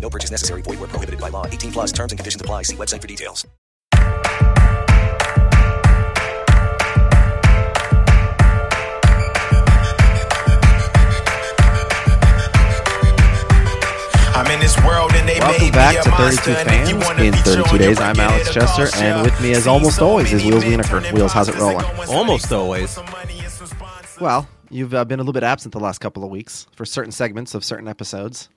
No purchase necessary. Void were prohibited by law. 18 plus terms and conditions apply. See website for details. I'm in this world and they Welcome made back to 32 And if you Fans. In 32 days, I'm Alex Chester, and with me, as almost always, is Wheels men Wienerker. running Wheels, how's it rolling? Almost always. and some money and some sponsors. Well, you've uh, been a little bit absent the last couple of weeks for certain segments of certain episodes.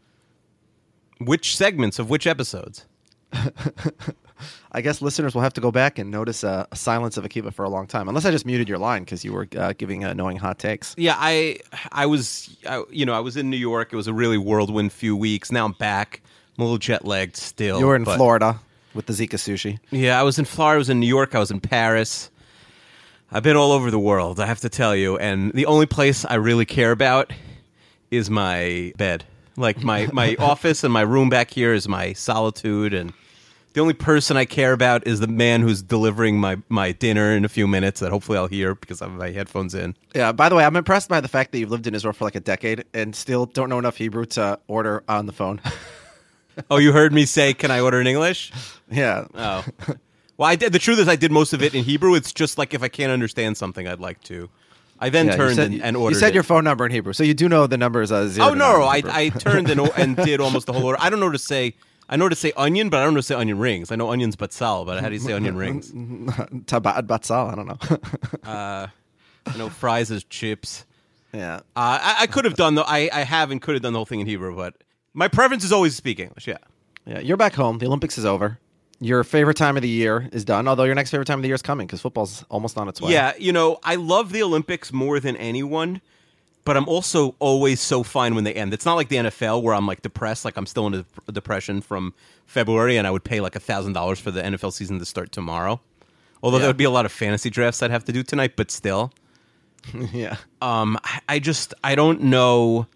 Which segments of which episodes? I guess listeners will have to go back and notice uh, a silence of Akiva for a long time, unless I just muted your line because you were uh, giving annoying hot takes. Yeah, I I was I, you know I was in New York. It was a really whirlwind few weeks. Now I'm back. I'm a little jet lagged still. You were in but- Florida with the Zika sushi. Yeah, I was in Florida. I was in New York. I was in Paris. I've been all over the world. I have to tell you, and the only place I really care about is my bed. Like my my office and my room back here is my solitude and. The only person I care about is the man who's delivering my, my dinner in a few minutes that hopefully I'll hear because I have my headphones in. Yeah. By the way, I'm impressed by the fact that you've lived in Israel for like a decade and still don't know enough Hebrew to order on the phone. Oh, you heard me say, "Can I order in English?" yeah. Oh, well, I did. The truth is, I did most of it in Hebrew. It's just like if I can't understand something, I'd like to. I then Yeah, turned said, and, and ordered. You said it. your phone number in Hebrew, so you do know the number is uh, zero. Oh no, I I turned and and did almost the whole order. I don't know to say. I know to say onion, but I don't know to say onion rings. I know onions batzal, but how do you say onion rings? Tabat Batzal. I don't know. I know fries as chips. yeah. Uh, I, I could have done the. I, I have and could have done the whole thing in Hebrew, but my preference is always to speak English. Yeah. Yeah, you're back home. The Olympics is over. Your favorite time of the year is done. Although your next favorite time of the year is coming because football's almost on its way. Yeah, you know, I love the Olympics more than anyone, but I'm also always so fine when they end. It's not like the NFL where I'm like depressed, like I'm still in a depression from February, and I would pay like a thousand dollars for the NFL season to start tomorrow. Although Yeah. there would be a lot of fantasy drafts I'd have to do tonight, but still, yeah. um, I, I just I don't know.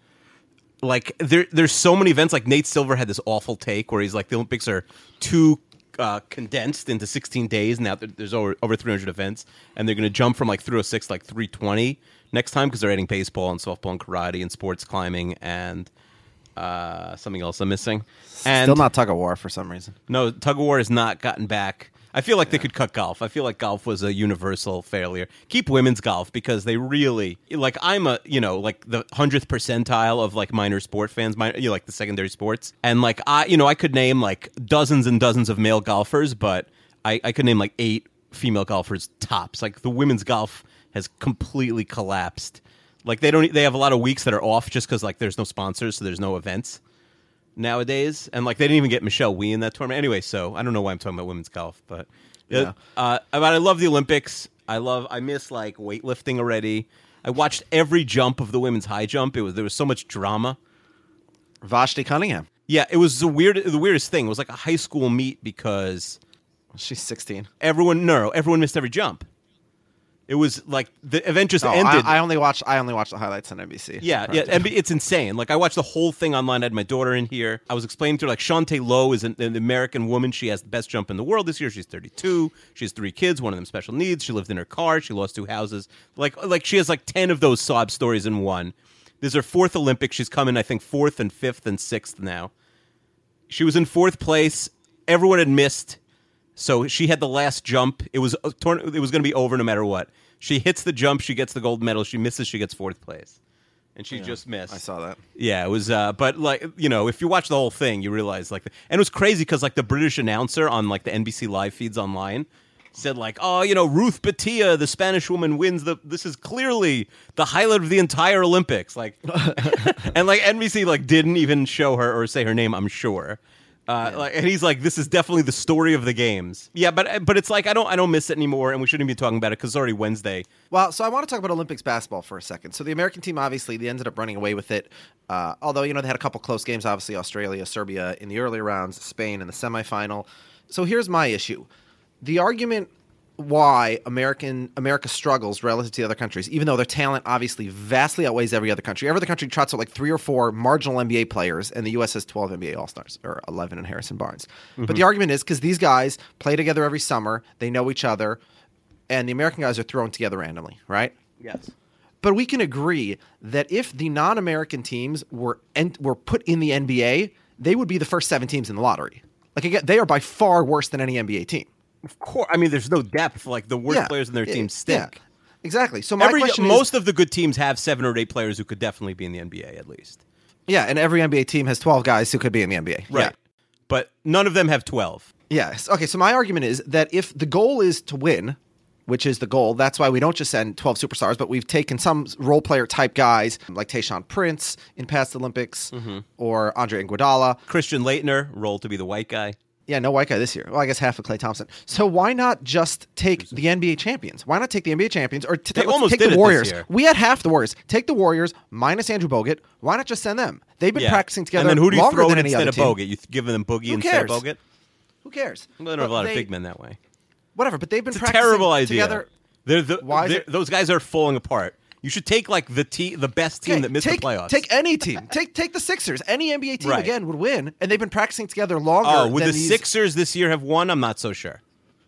Like there, there's so many events. Like Nate Silver had this awful take where he's like, the Olympics are too uh, condensed into 16 days. Now there's over over 300 events, and they're going to jump from like 306 to like 320 next time because they're adding baseball and softball and karate and sports climbing and uh, something else I'm missing. And Still not tug of war for some reason. no, tug of war has not gotten back. I feel like they could cut golf. I feel like golf was a universal failure. Keep women's golf because they really like. I'm a you know like the hundredth percentile of like minor sport fans. Minor, you know, like the secondary sports, and like I you know I could name like dozens and dozens of male golfers, but I, I could name like eight female golfers tops. Like the women's golf has completely collapsed. Like they don't they have a lot of weeks that are off just because like there's no sponsors, so there's no events nowadays, and like they didn't even get Michelle Wie in that tournament anyway. So I don't know why I'm talking about women's golf, but Yeah. uh, but I love the Olympics. I love. I miss like weightlifting already. I watched every jump of the women's high jump. It was there was so much drama. Vashti Cunningham. Yeah, it was the weird, the weirdest thing. It was like a high school meet because She's 16. everyone, no, everyone missed every jump. It was like the event just ended. I, I only watched. I only watched the highlights on NBC. Yeah, yeah, and it's insane. Like I watched the whole thing online. I had my daughter in here. I was explaining to her like Chaunté Lowe is an, an American woman. She has the best jump in the world this year. She's 32. She has three kids. One of them special needs. She lived in her car. She lost two houses. Like like she has like ten of those sob stories in one. This is her fourth Olympics. She's coming, I think, fourth and fifth and sixth now. She was in fourth place. Everyone had missed, so she had the last jump. It was a tourna- it was going to be over no matter what. She hits the jump, she gets the gold medal. She misses, she gets fourth place. and she just missed. I saw that. Yeah, it was. Uh, but like you know, if you watch the whole thing, you realize like, and it was crazy because like the British announcer on like the NBC live feeds online said like, oh, you know, Ruth Beitia, the Spanish woman, wins the. This is clearly the highlight of the entire Olympics. Like, and like NBC like didn't even show her or say her name. I'm sure. Uh, like, and he's like, "This is definitely the story of the games." Yeah, but but it's like I don't I don't miss it anymore, and we shouldn't be talking about it because it's already Wednesday. Well, so I want to talk about Olympics basketball for a second. So the American team, obviously, they ended up running away with it. Uh, although you know they had a couple close games, obviously Australia, Serbia in the early rounds, Spain in the semifinal. So here's my issue: the argument why American America struggles relative to the other countries, even though their talent obviously vastly outweighs every other country. Every other country trots out like three or four marginal NBA players, and the U.S. has 12 NBA All Stars or 11 in Harrison Barnes. But mm-hmm. the argument is because these guys play together every summer, they know each other, and the American guys are thrown together randomly, right? Yes. But we can agree that if the non-American teams were en- were put in the NBA, they would be the first seven teams in the lottery. Like again, they are by far worse than any NBA team. Of course. I mean, there's no depth. Like the worst Yeah. players in their Yeah. team stink. Yeah. Exactly. So my Every question is, most of the good teams have seven or eight players who could definitely be in the NBA at least. yeah, and every NBA team has 12 guys who could be in the NBA. Right. But none of them have twelve. Yes. Okay. So my argument is that if the goal is to win, which is the goal, that's why we don't just send 12 superstars, but we've taken some role player type guys like Tayshaun Prince in past Olympics Mm-hmm. or Andre Iguodala. Christian Laettner role to be the white guy. Yeah, no white guy this year. Well, I guess half of Klay Thompson. So why not just take the NBA champions? Why not take the NBA champions or t- They let's almost take did it the this Warriors? year. We had half the Warriors. Take the Warriors minus Andrew Bogut. Why not just send them? They've been practicing together And then who do you longer throw than in any instead other of team. Bogut? You th- giving them Boogie instead cares? of Bogut? Who cares? They don't have a lot of they- big men that way. Whatever, but they've been It's a practicing terrible idea. together. They're the, Why is they're- it- those guys are falling apart. You should take like the te- the best team Okay, that missed take, the playoffs. Take any team. take take the Sixers. Any NBA team Right. again would win, and they've been practicing together longer. oh, would the these- Sixers this year have won? I'm not so sure.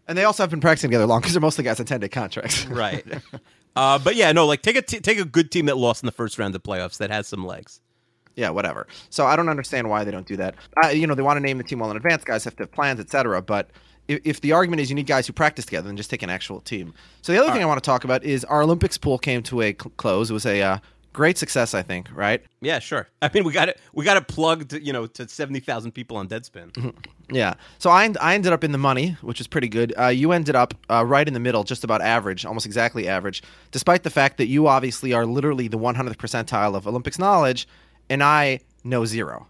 And they also have been practicing together long because they're mostly guys on ten day contracts. Right. uh, but yeah, no, like take a t- take a good team that lost in the first round of playoffs that has some legs. Yeah, whatever. So I don't understand why they don't do that. Uh, you know, they want to name the team well in advance. Guys have to have plans, etc. But if, if the argument is you need guys who practice together, then just take an actual team. So the other thing I want to talk about is our Olympics pool came to a cl- close. It was a uh, great success, I think. Right? Yeah, sure. I mean, we got it. We got it plugged, you know, to seventy thousand people on Deadspin. Yeah. So I, I ended up in the money, which is pretty good. Uh, you ended up uh, right in the middle, just about average, almost exactly average, despite the fact that you obviously are literally the 100th percentile of Olympics knowledge, and I know zero.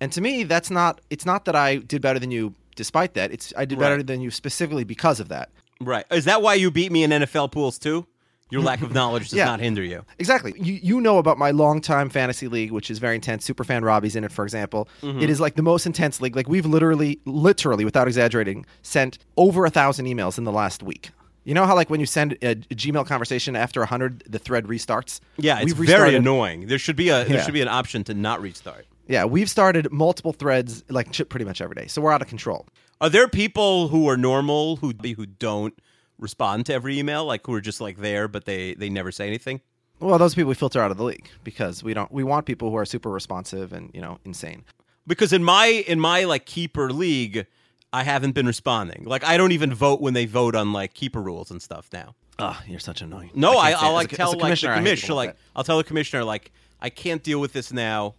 And to me, that's not. It's not that I did better than you, despite that. It's I did better Right. than you specifically because of that. Right. Is that why you beat me in NFL pools too? Your lack of knowledge does Yeah. not hinder you. Exactly. You you know about my longtime fantasy league, which is very intense. Superfan Robbie's in it, for example. Mm-hmm. It is like the most intense league. Like we've literally, literally, without exaggerating, sent over a thousand emails in the last week. You know how like when you send a, a Gmail conversation after a hundred, the thread restarts. Yeah, it's very annoying. There should be a there Yeah. should be an option to not restart. Yeah, we've started multiple threads like ch- pretty much every day, so we're out of control. Are there people who are normal who who don't respond to every email, like who are just like there but they they never say anything? Well, those people we filter out of the league because we don't. We want people who are super responsive and you know insane. Because in my in my like keeper league, I haven't been responding. Like I don't even vote when they vote on like keeper rules and stuff now. Oh, you're such annoying. No, I, can't say I'll like a- tell like the commissioner, I people like. I'll tell the commissioner like I can't deal with this now.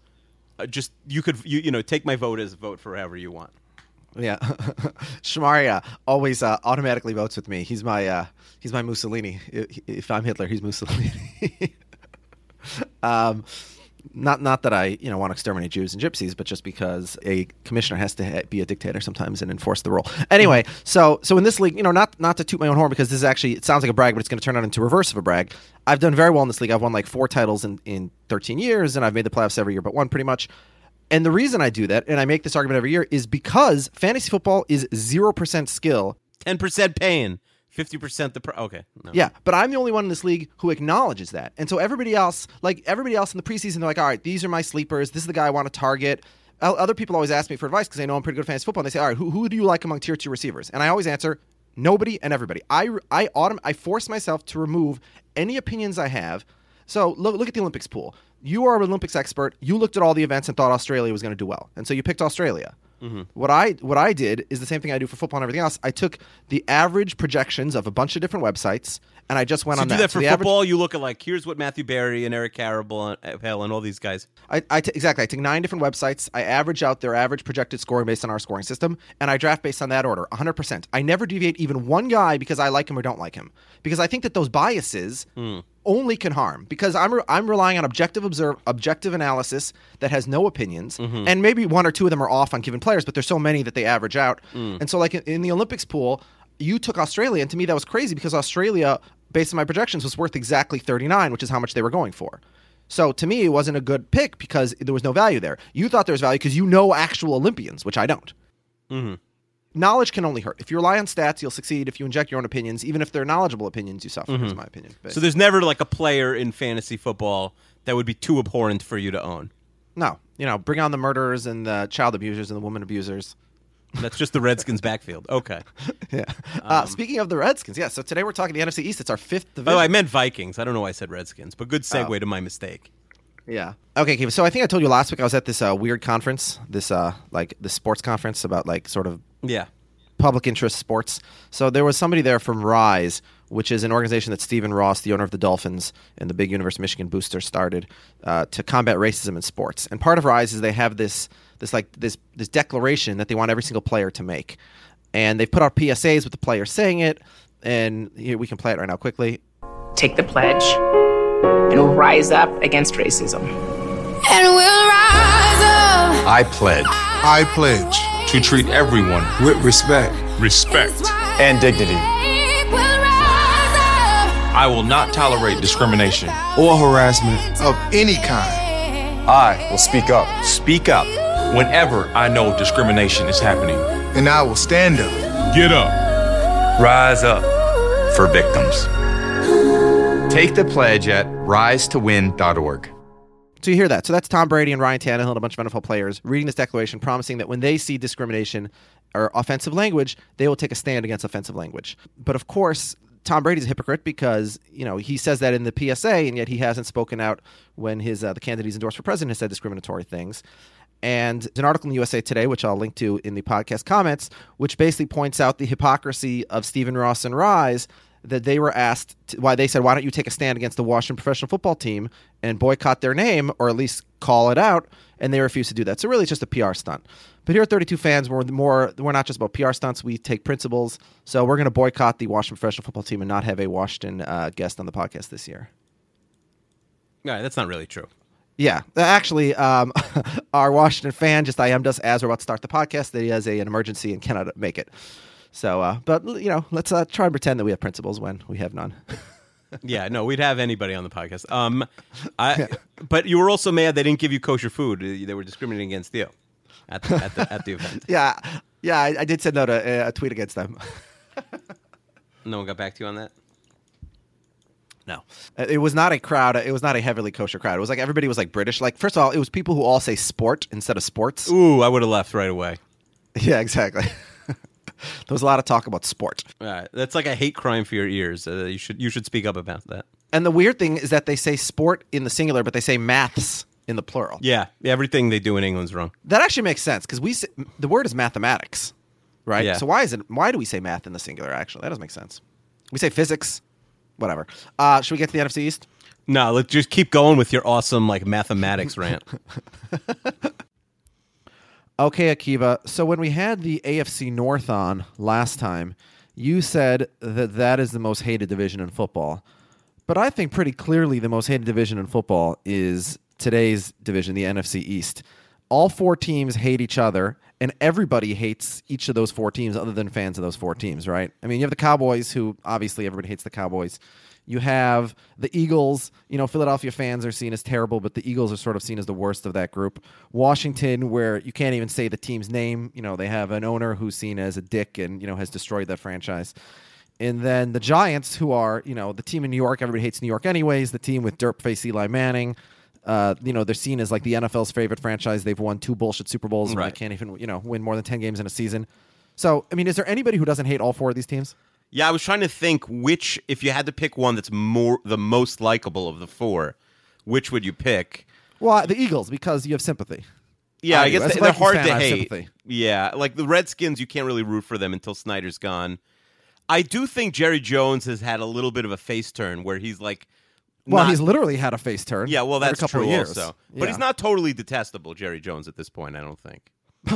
Uh, just you could you you know take my vote as vote for however you want. Yeah, Shmaria always uh, automatically votes with me. He's my uh, he's my Mussolini. If I'm Hitler, he's Mussolini. um, not not that I you know want to exterminate Jews and Gypsies, but just because a commissioner has to ha- be a dictator sometimes and enforce the rule. Anyway, mm-hmm. so so in this league, you know, not not to toot my own horn because this is actually it sounds like a brag, but it's going to turn out into reverse of a brag. I've done very well in this league. I've won like four titles in in 13 years, and I've made the playoffs every year, but one pretty much. And the reason I do that, and I make this argument every year, is because fantasy football is zero percent skill. Ten percent pain, fifty percent the pro- okay. No. Yeah, but I'm the only one in this league who acknowledges that. And so everybody else, like everybody else in the preseason, they're like, all right, these are my sleepers. This is the guy I want to target. Other people always ask me for advice because they know I'm pretty good at fantasy football. And they say, all right, who, who do you like among tier two receivers? And I always answer, nobody and everybody. I, I, autom- I force myself to remove any opinions I have. So look, look at the Olympics pool. You are an Olympics expert. You looked at all the events and thought Australia was going to do well. And so you picked Australia. Mm-hmm. What I what I did is the same thing I do for football and everything else. I took the average projections of a bunch of different websites, and I just went So on do that So for average- football. You look at like here's what Matthew Berry and Eric Karabell and uh, Hell and all these guys. I, I t- exactly. I take nine different websites. I average out their average projected scoring based on our scoring system, and I draft based on that order, 100%. I never deviate even one guy because I like him or don't like him, because I think that those biases hmm. Only can harm. Because I'm re- I'm relying on objective observe objective analysis that has no opinions, mm-hmm. and maybe one or two of them are off on given players, but there's so many that they average out. Mm. And so, like in, in the Olympics pool, you took Australia, and to me that was crazy because Australia, based on my projections, was worth exactly 39, which is how much they were going for. So to me, it wasn't a good pick because there was no value there. You thought there was value because you know actual Olympians, which I don't. Mm-hmm. Knowledge can only hurt. If you rely on stats, you'll succeed. If you inject your own opinions, even if they're knowledgeable opinions, you suffer. Is my opinion. But So there's never like a player in fantasy football that would be too abhorrent for you to own. no, you know, bring on the murderers and the child abusers and the woman abusers. That's just the Redskins backfield. Okay. Yeah. uh, speaking of the Redskins, yeah. So today we're talking the NFC East. It's our fifth division. Oh, I meant Vikings. I don't know why I said Redskins, but good segue to my mistake. Yeah. Okay, Keith. So I think I told you last week I was at this uh, weird conference, this uh, like this sports conference about like sort of Yeah. public interest sports. So there was somebody there from Rise, which is an organization that Stephen Ross, the owner of the Dolphins and the big University of Michigan booster, started uh, to combat racism in sports. And part of Rise is they have this this like this this declaration that they want every single player to make, and they've put out PSAs with the players saying it. And here we can play it right now quickly. take the pledge and rise up against racism. And we'll rise up. I pledge I pledge to treat everyone with respect. respect. And dignity. We'll rise up. I will not tolerate discrimination. Or harassment of any kind. I will speak up. Speak up whenever I know discrimination is happening. And I will stand up. Get up. Rise up for victims. Take the pledge at risetowin.org. So you hear that. So that's Tom Brady and Ryan Tannehill and a bunch of NFL players reading this declaration, promising that when they see discrimination or offensive language, they will take a stand against offensive language. But of course, Tom Brady's a hypocrite because you know he says that in the PSA, and yet he hasn't spoken out when his uh, the candidate he's endorsed for president has said discriminatory things. And an article in USA Today, which I'll link to in the podcast comments, which basically points out the hypocrisy of Stephen Ross and Rise that they were asked to, why they said, why don't you take a stand against the Washington professional football team and boycott their name or at least call it out? And they refused to do that. So really, it's just a PR stunt. But here at 32 fans, we're more we're not just about PR stunts. We take principles. So we're going to boycott the Washington professional football team and not have a Washington uh, guest on the podcast this year. Right, that's not really true. Yeah, actually, um, our Washington fan just IM'd us as we're about to start the podcast that he has a, an emergency and cannot make it. So, uh, but you know, let's uh, try and pretend that we have principles when we have none. Yeah, no, we'd have anybody on the podcast. Um, I, but you were also mad they didn't give you kosher food. They were discriminating against you at the, at the, at the event. yeah, yeah, I, I did send out a, a tweet against them. No one got back to you on that. No, it was not a crowd. It was not a heavily kosher crowd. It was like everybody was like British. Like first of all, it was people who all say sport instead of sports. Ooh, I would have left right away. Yeah, exactly. there was a lot of talk about sport. Right, that's like a hate crime for your ears. Uh, you should you should speak up about that. And the weird thing is that they say sport in the singular, but they say maths in the plural. Yeah, everything they do in England's wrong. That actually makes sense because we say, the word is mathematics, right? Yeah. So why is it? Why do we say math in the singular? Actually, that doesn't make sense. We say physics, whatever. Uh, should we get to the NFC East? No, let's just keep going with your awesome like mathematics rant. Okay, Akiva. So when we had the AFC North on last time, you said that that is the most hated division in football. But I think pretty clearly the most hated division in football is today's division, the NFC East. All four teams hate each other, and everybody hates each of those four teams other than fans of those four teams, right? I mean, you have the Cowboys, who obviously everybody hates the Cowboys. You have the Eagles. You know, Philadelphia fans are seen as terrible, but the Eagles are sort of seen as the worst of that group. Washington, where you can't even say the team's name. You know, they have an owner who's seen as a dick and, you know, has destroyed that franchise. And then the Giants, who are, you know, the team in New York. Everybody hates New York anyways. The team with dirt face Eli Manning. Uh, you know, they're seen as like the NFL's favorite franchise. They've won two bullshit Super Bowls and they can't even, you know, win more than 10 games in a season. So, I mean, is there anybody who doesn't hate all four of these teams? Yeah, I was trying to think which, if you had to pick one that's more the most likable of the four, which would you pick? Well, the Eagles, because you have sympathy. Yeah, I, I guess a they, they're hard fan, to hate. sympathy. Yeah, like the Redskins, you can't really root for them until Snyder's gone. I do think Jerry Jones has had a little bit of a face turn where he's like, Well, not- he's literally had a face turn. yeah, well, that's couple true of years. also, but Yeah. he's not totally detestable, Jerry Jones, at this point. I don't think.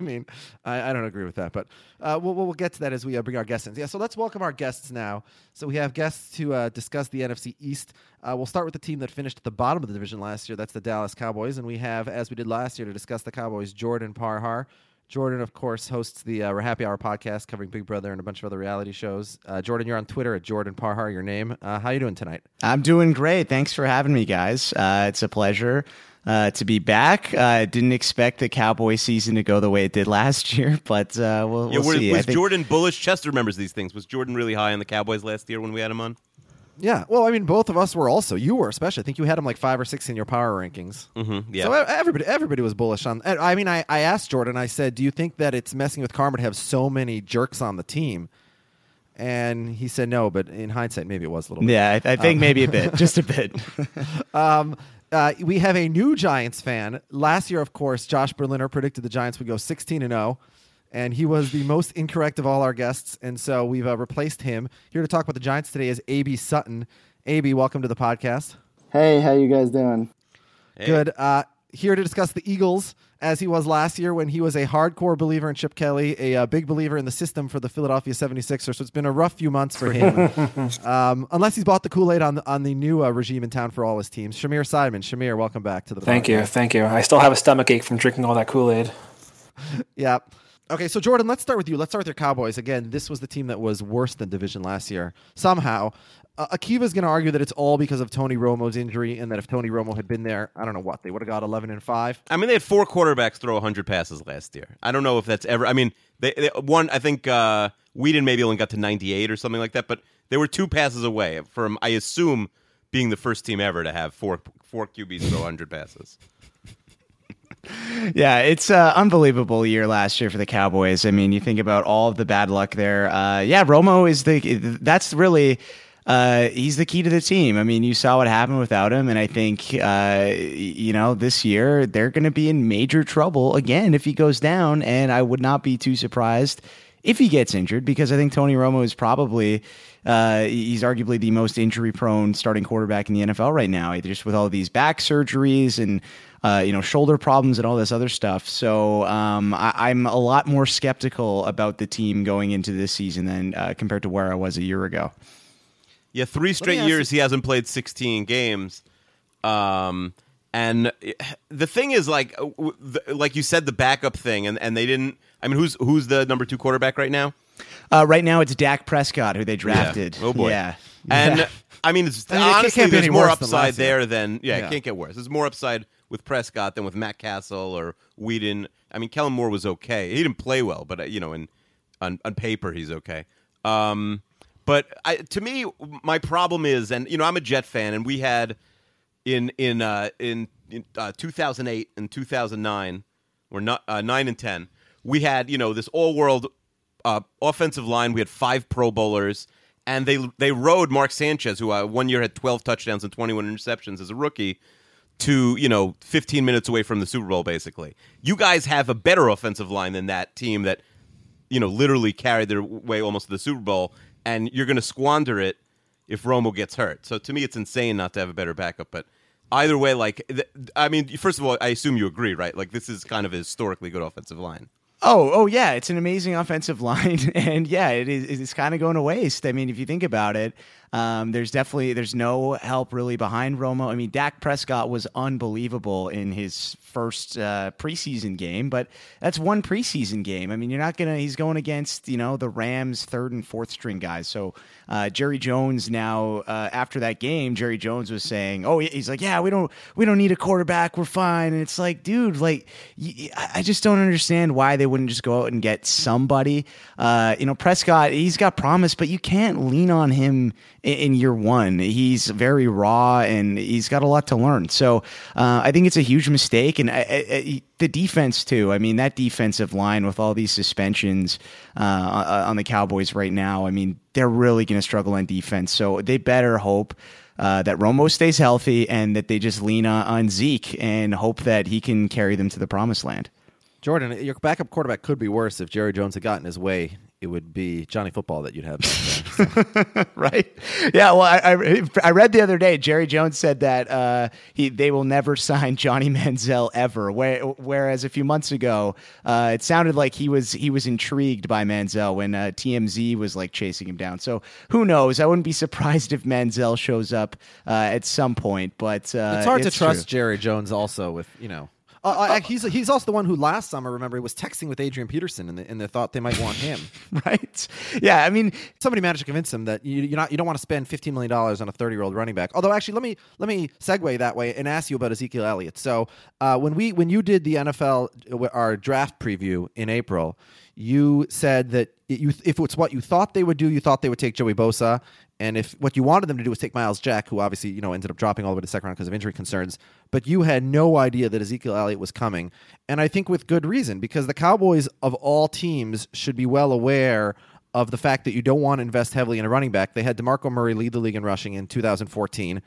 I mean, I, I don't agree with that, but uh, we'll, we'll get to that as we uh, bring our guests in. Yeah, so let's welcome our guests now. So we have guests to uh, discuss the NFC East. Uh, we'll start with the team that finished at the bottom of the division last year. That's the Dallas Cowboys, and we have, as we did last year, to discuss the Cowboys, Jordan Parhar. Jordan, of course, hosts the uh, Happy Hour podcast covering Big Brother and a bunch of other reality shows. Uh, Jordan, you're on Twitter at Jordan Parhar. Your name. Uh, how you doing tonight? I'm doing great. Thanks for having me, guys. Uh, it's a pleasure uh, to be back. I didn't expect the Cowboy season to go the way it did last year, but uh, we'll, Yeah, we'll were- see. I was think- Jordan bullish? Chester remembers these things. Was Jordan really high on the Cowboys last year when we had him on? Yeah, well, I mean, both of us were also. You were especially. I think you had him like five or six in your power rankings. Mm-hmm, yeah. So everybody, everybody was bullish on. I mean, I, I asked Jordan. I said, "Do you think that it's messing with karma to have so many jerks on the team?" And he said, "No, but in hindsight, maybe it was a little." bit. Yeah, I, I think Um, maybe a bit, just a bit. um, uh, we have a new Giants fan. Last year, of course, Josh Berliner predicted the Giants would go 16 and 0, and he was the most incorrect of all our guests. And so we've uh, replaced him. Here to talk about the Giants today is AB Sutton. AB, welcome to the podcast. Hey, how you guys doing? Good. Uh, here to discuss the Eagles, as he was last year when he was a hardcore believer in Chip Kelly, a uh, big believer in the system for the Philadelphia 76ers. So it's been a rough few months for him. um, unless he's bought the Kool Aid on the, on the new uh, regime in town for all his teams. Shamir Simon. Shamir, welcome back to the Thank you, thank you. I still have a stomach ache from drinking all that Kool Aid. Yeah. Okay, so Jordan, let's start with you. Let's start with your Cowboys. Again, this was the team that was worse than division last year. Somehow, uh, Akiva's going to argue that it's all because of Tony Romo's injury, and that if Tony Romo had been there, I don't know what they would have got eleven and five. I mean, they had four quarterbacks throw 100 passes last year. I don't know if that's ever. I mean, they, they one. I think uh, Weeden maybe only got to 98 or something like that, but they were two passes away from, I assume, being the first team ever to have four four QBs throw 100 passes. Yeah, it's an unbelievable year last year for the Cowboys. I mean, you think about all of the bad luck there. Uh, yeah, Romo is the that's really uh, he's the key to the team. I mean, you saw what happened without him, and I think uh, you know this year they're going to be in major trouble again if he goes down. And I would not be too surprised if he gets injured because I think Tony Romo is probably uh, he's arguably the most injury prone starting quarterback in the NFL right now, just with all these back surgeries and uh, you know shoulder problems and all this other stuff. So um, I, am a lot more skeptical about the team going into this season than uh, compared to where I was a year ago. Yeah, three straight ask years he hasn't played 16 games. Um, and the thing is, like, uh, w- the, like you said, the backup thing, and, and they didn't. I mean, who's who's the number two quarterback right now? Uh, right now, it's Dak Prescott who they drafted. Yeah. Oh boy. Yeah. And Yeah. I mean, it's I mean, it can't- honestly can't there's more upside there than yeah, Yeah. it can't get worse. There's more upside with Prescott than with Matt Cassel or Weeden. I mean, Kellen Moore was okay. He didn't play well, but uh, you know, in on, on paper he's okay. Um, but I, to me, my problem is, and you know, I'm a Jet fan, and we had in in uh, in, in uh, 2008 and 2009, or not uh, nine and ten, we had you know this all world uh, offensive line. We had five Pro Bowlers, and they they rode Mark Sanchez, who uh, one year had 12 touchdowns and 21 interceptions as a rookie, to you know 15 minutes away from the Super Bowl. Basically, you guys have a better offensive line than that team that you know literally carried their way almost to the Super Bowl, and you're going to squander it if Romo gets hurt. So to me, it's insane not to have a better backup, but. Either way, like I mean, first of all, I assume you agree, right? Like this is kind of a historically good offensive line. Oh, oh yeah, it's an amazing offensive line, and yeah, it is. It's kind of going to waste. I mean, if you think about it, um, there's definitely there's no help really behind Romo. I mean, Dak Prescott was unbelievable in his first uh, preseason game, but that's one preseason game. I mean, you're not gonna. He's going against you know the Rams' third and fourth string guys. So uh, Jerry Jones now uh, after that game, Jerry Jones was saying, "Oh, he's like, yeah, we don't we don't need a quarterback. We're fine." And it's like, dude, like I just don't understand why they wouldn't just go out and get somebody. Uh, you know, Prescott, he's got promise, but you can't lean on him in, year one. He's very raw and he's got a lot to learn. So uh, I think it's a huge mistake. And I, I, I, the defense too. I mean, that defensive line with all these suspensions uh, on the Cowboys right now. I mean, they're really going to struggle on defense. So they better hope uh, that Romo stays healthy and that they just lean on, on Zeke and hope that he can carry them to the promised land. Jordan, your backup quarterback could be worse if Jerry Jones had gotten his way. It would be Johnny Football that you'd have, so. right? Yeah. Well, I, I, I read the other day Jerry Jones said that uh, he they will never sign Johnny Manziel ever. Where, whereas a few months ago, uh, it sounded like he was he was intrigued by Manziel when uh, TMZ was like chasing him down. So who knows? I wouldn't be surprised if Manziel shows up uh, at some point. But uh, it's hard it's to trust true. Jerry Jones also with you know uh, uh, he's he's also the one who last summer, remember, he was texting with Adrian Peterson, and they, and they thought they might want him. right? Yeah, I mean, somebody managed to convince him that you, you're not you don't want to spend 15 million dollars on a 30 year old running back. Although, actually, let me let me segue that way and ask you about Ezekiel Elliott. So, uh, when we when you did the NFL our draft preview in April, you said that you, if it's what you thought they would do, you thought they would take Joey Bosa, and if what you wanted them to do was take Myles Jack, who obviously you know ended up dropping all the way to the second round because of injury concerns, but you had no idea that Ezekiel Elliott was coming, and I think with good reason because the Cowboys of all teams should be well aware of the fact that you don't want to invest heavily in a running back. They had DeMarco Murray lead the league in rushing in 2014,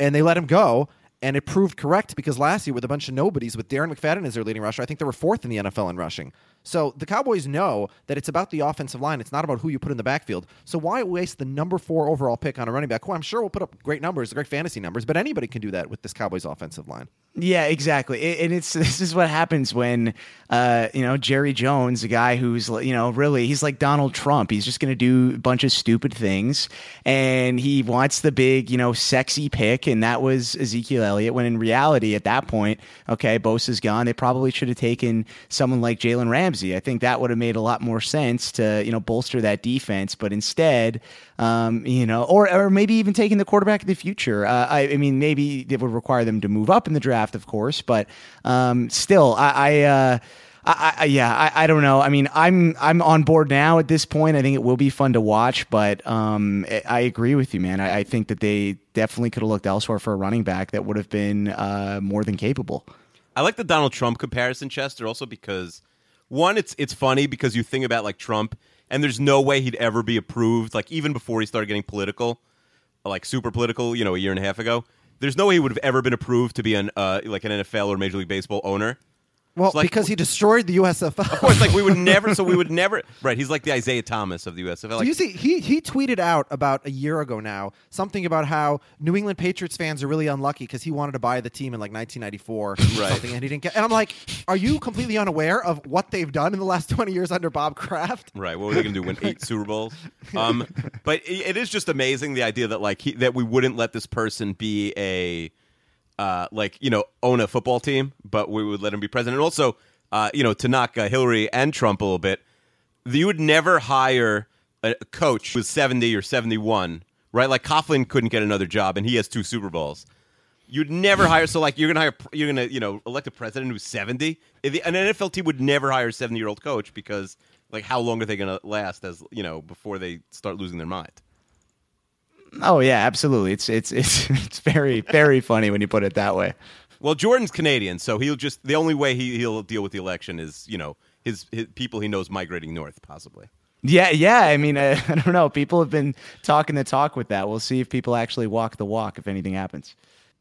and they let him go. And it proved correct because last year, with a bunch of nobodies, with Darren McFadden as their leading rusher, I think they were fourth in the NFL in rushing. So the Cowboys know that it's about the offensive line. It's not about who you put in the backfield. So why waste the number four overall pick on a running back who I'm sure will put up great numbers, great fantasy numbers, but anybody can do that with this Cowboys offensive line. Yeah, exactly. And it's this is what happens when uh, you know Jerry Jones, a guy who's you know really he's like Donald Trump. He's just going to do a bunch of stupid things, and he wants the big you know sexy pick, and that was Ezekiel Elliott. When in reality, at that point, okay, Bosa's gone. They probably should have taken someone like Jalen Ramsey. I think that would have made a lot more sense to you know bolster that defense, but instead, um, you know, or or maybe even taking the quarterback of the future. Uh, I, I mean, maybe it would require them to move up in the draft of course, but um, still, I. I, uh, I, I, yeah, I, I, don't know. I mean, I'm I'm on board now at this point. I think it will be fun to watch, but um, I agree with you, man. I, I, think that they definitely could have looked elsewhere for a running back that would have been uh, more than capable. I like the Donald Trump comparison, Chester, also because one, it's it's funny because you think about like Trump, and there's no way he'd ever be approved. Like even before he started getting political, like super political, you know, a year and a half ago there's no way he would have ever been approved to be an uh, like an NFL or Major League Baseball owner. Well, like, because he destroyed the USFL. Of course, like we would never. So we would never. Right. He's like the Isiah Thomas of the USFL. Like, you see, he he tweeted out about a year ago now something about how New England Patriots fans are really unlucky because he wanted to buy the team in like 1994 or something, and he didn't get. And I'm like, are you completely unaware of what they've done in the last 20 years under Bob Kraft? Right. What were they going to do? Win eight Super Bowls? Um, but it, it is just amazing the idea that like he, that we wouldn't let this person be a. Uh, like you know, own a football team, but we would let him be president. And also, uh, you know, to knock uh, Hillary and Trump a little bit, you would never hire a coach who's 70 or 71, right? Like Coughlin couldn't get another job, and he has two Super Bowls. You'd never hire. So, like, you're gonna hire, you're gonna, you know, elect a president who's 70. An NFL team would never hire a 70 year old coach because, like, how long are they gonna last? As you know, before they start losing their mind. Oh yeah, absolutely. It's it's it's it's very very funny when you put it that way. Well, Jordan's Canadian, so he'll just the only way he, he'll deal with the election is you know his, his people he knows migrating north, possibly. Yeah, yeah. I mean, I, I don't know. People have been talking the talk with that. We'll see if people actually walk the walk if anything happens.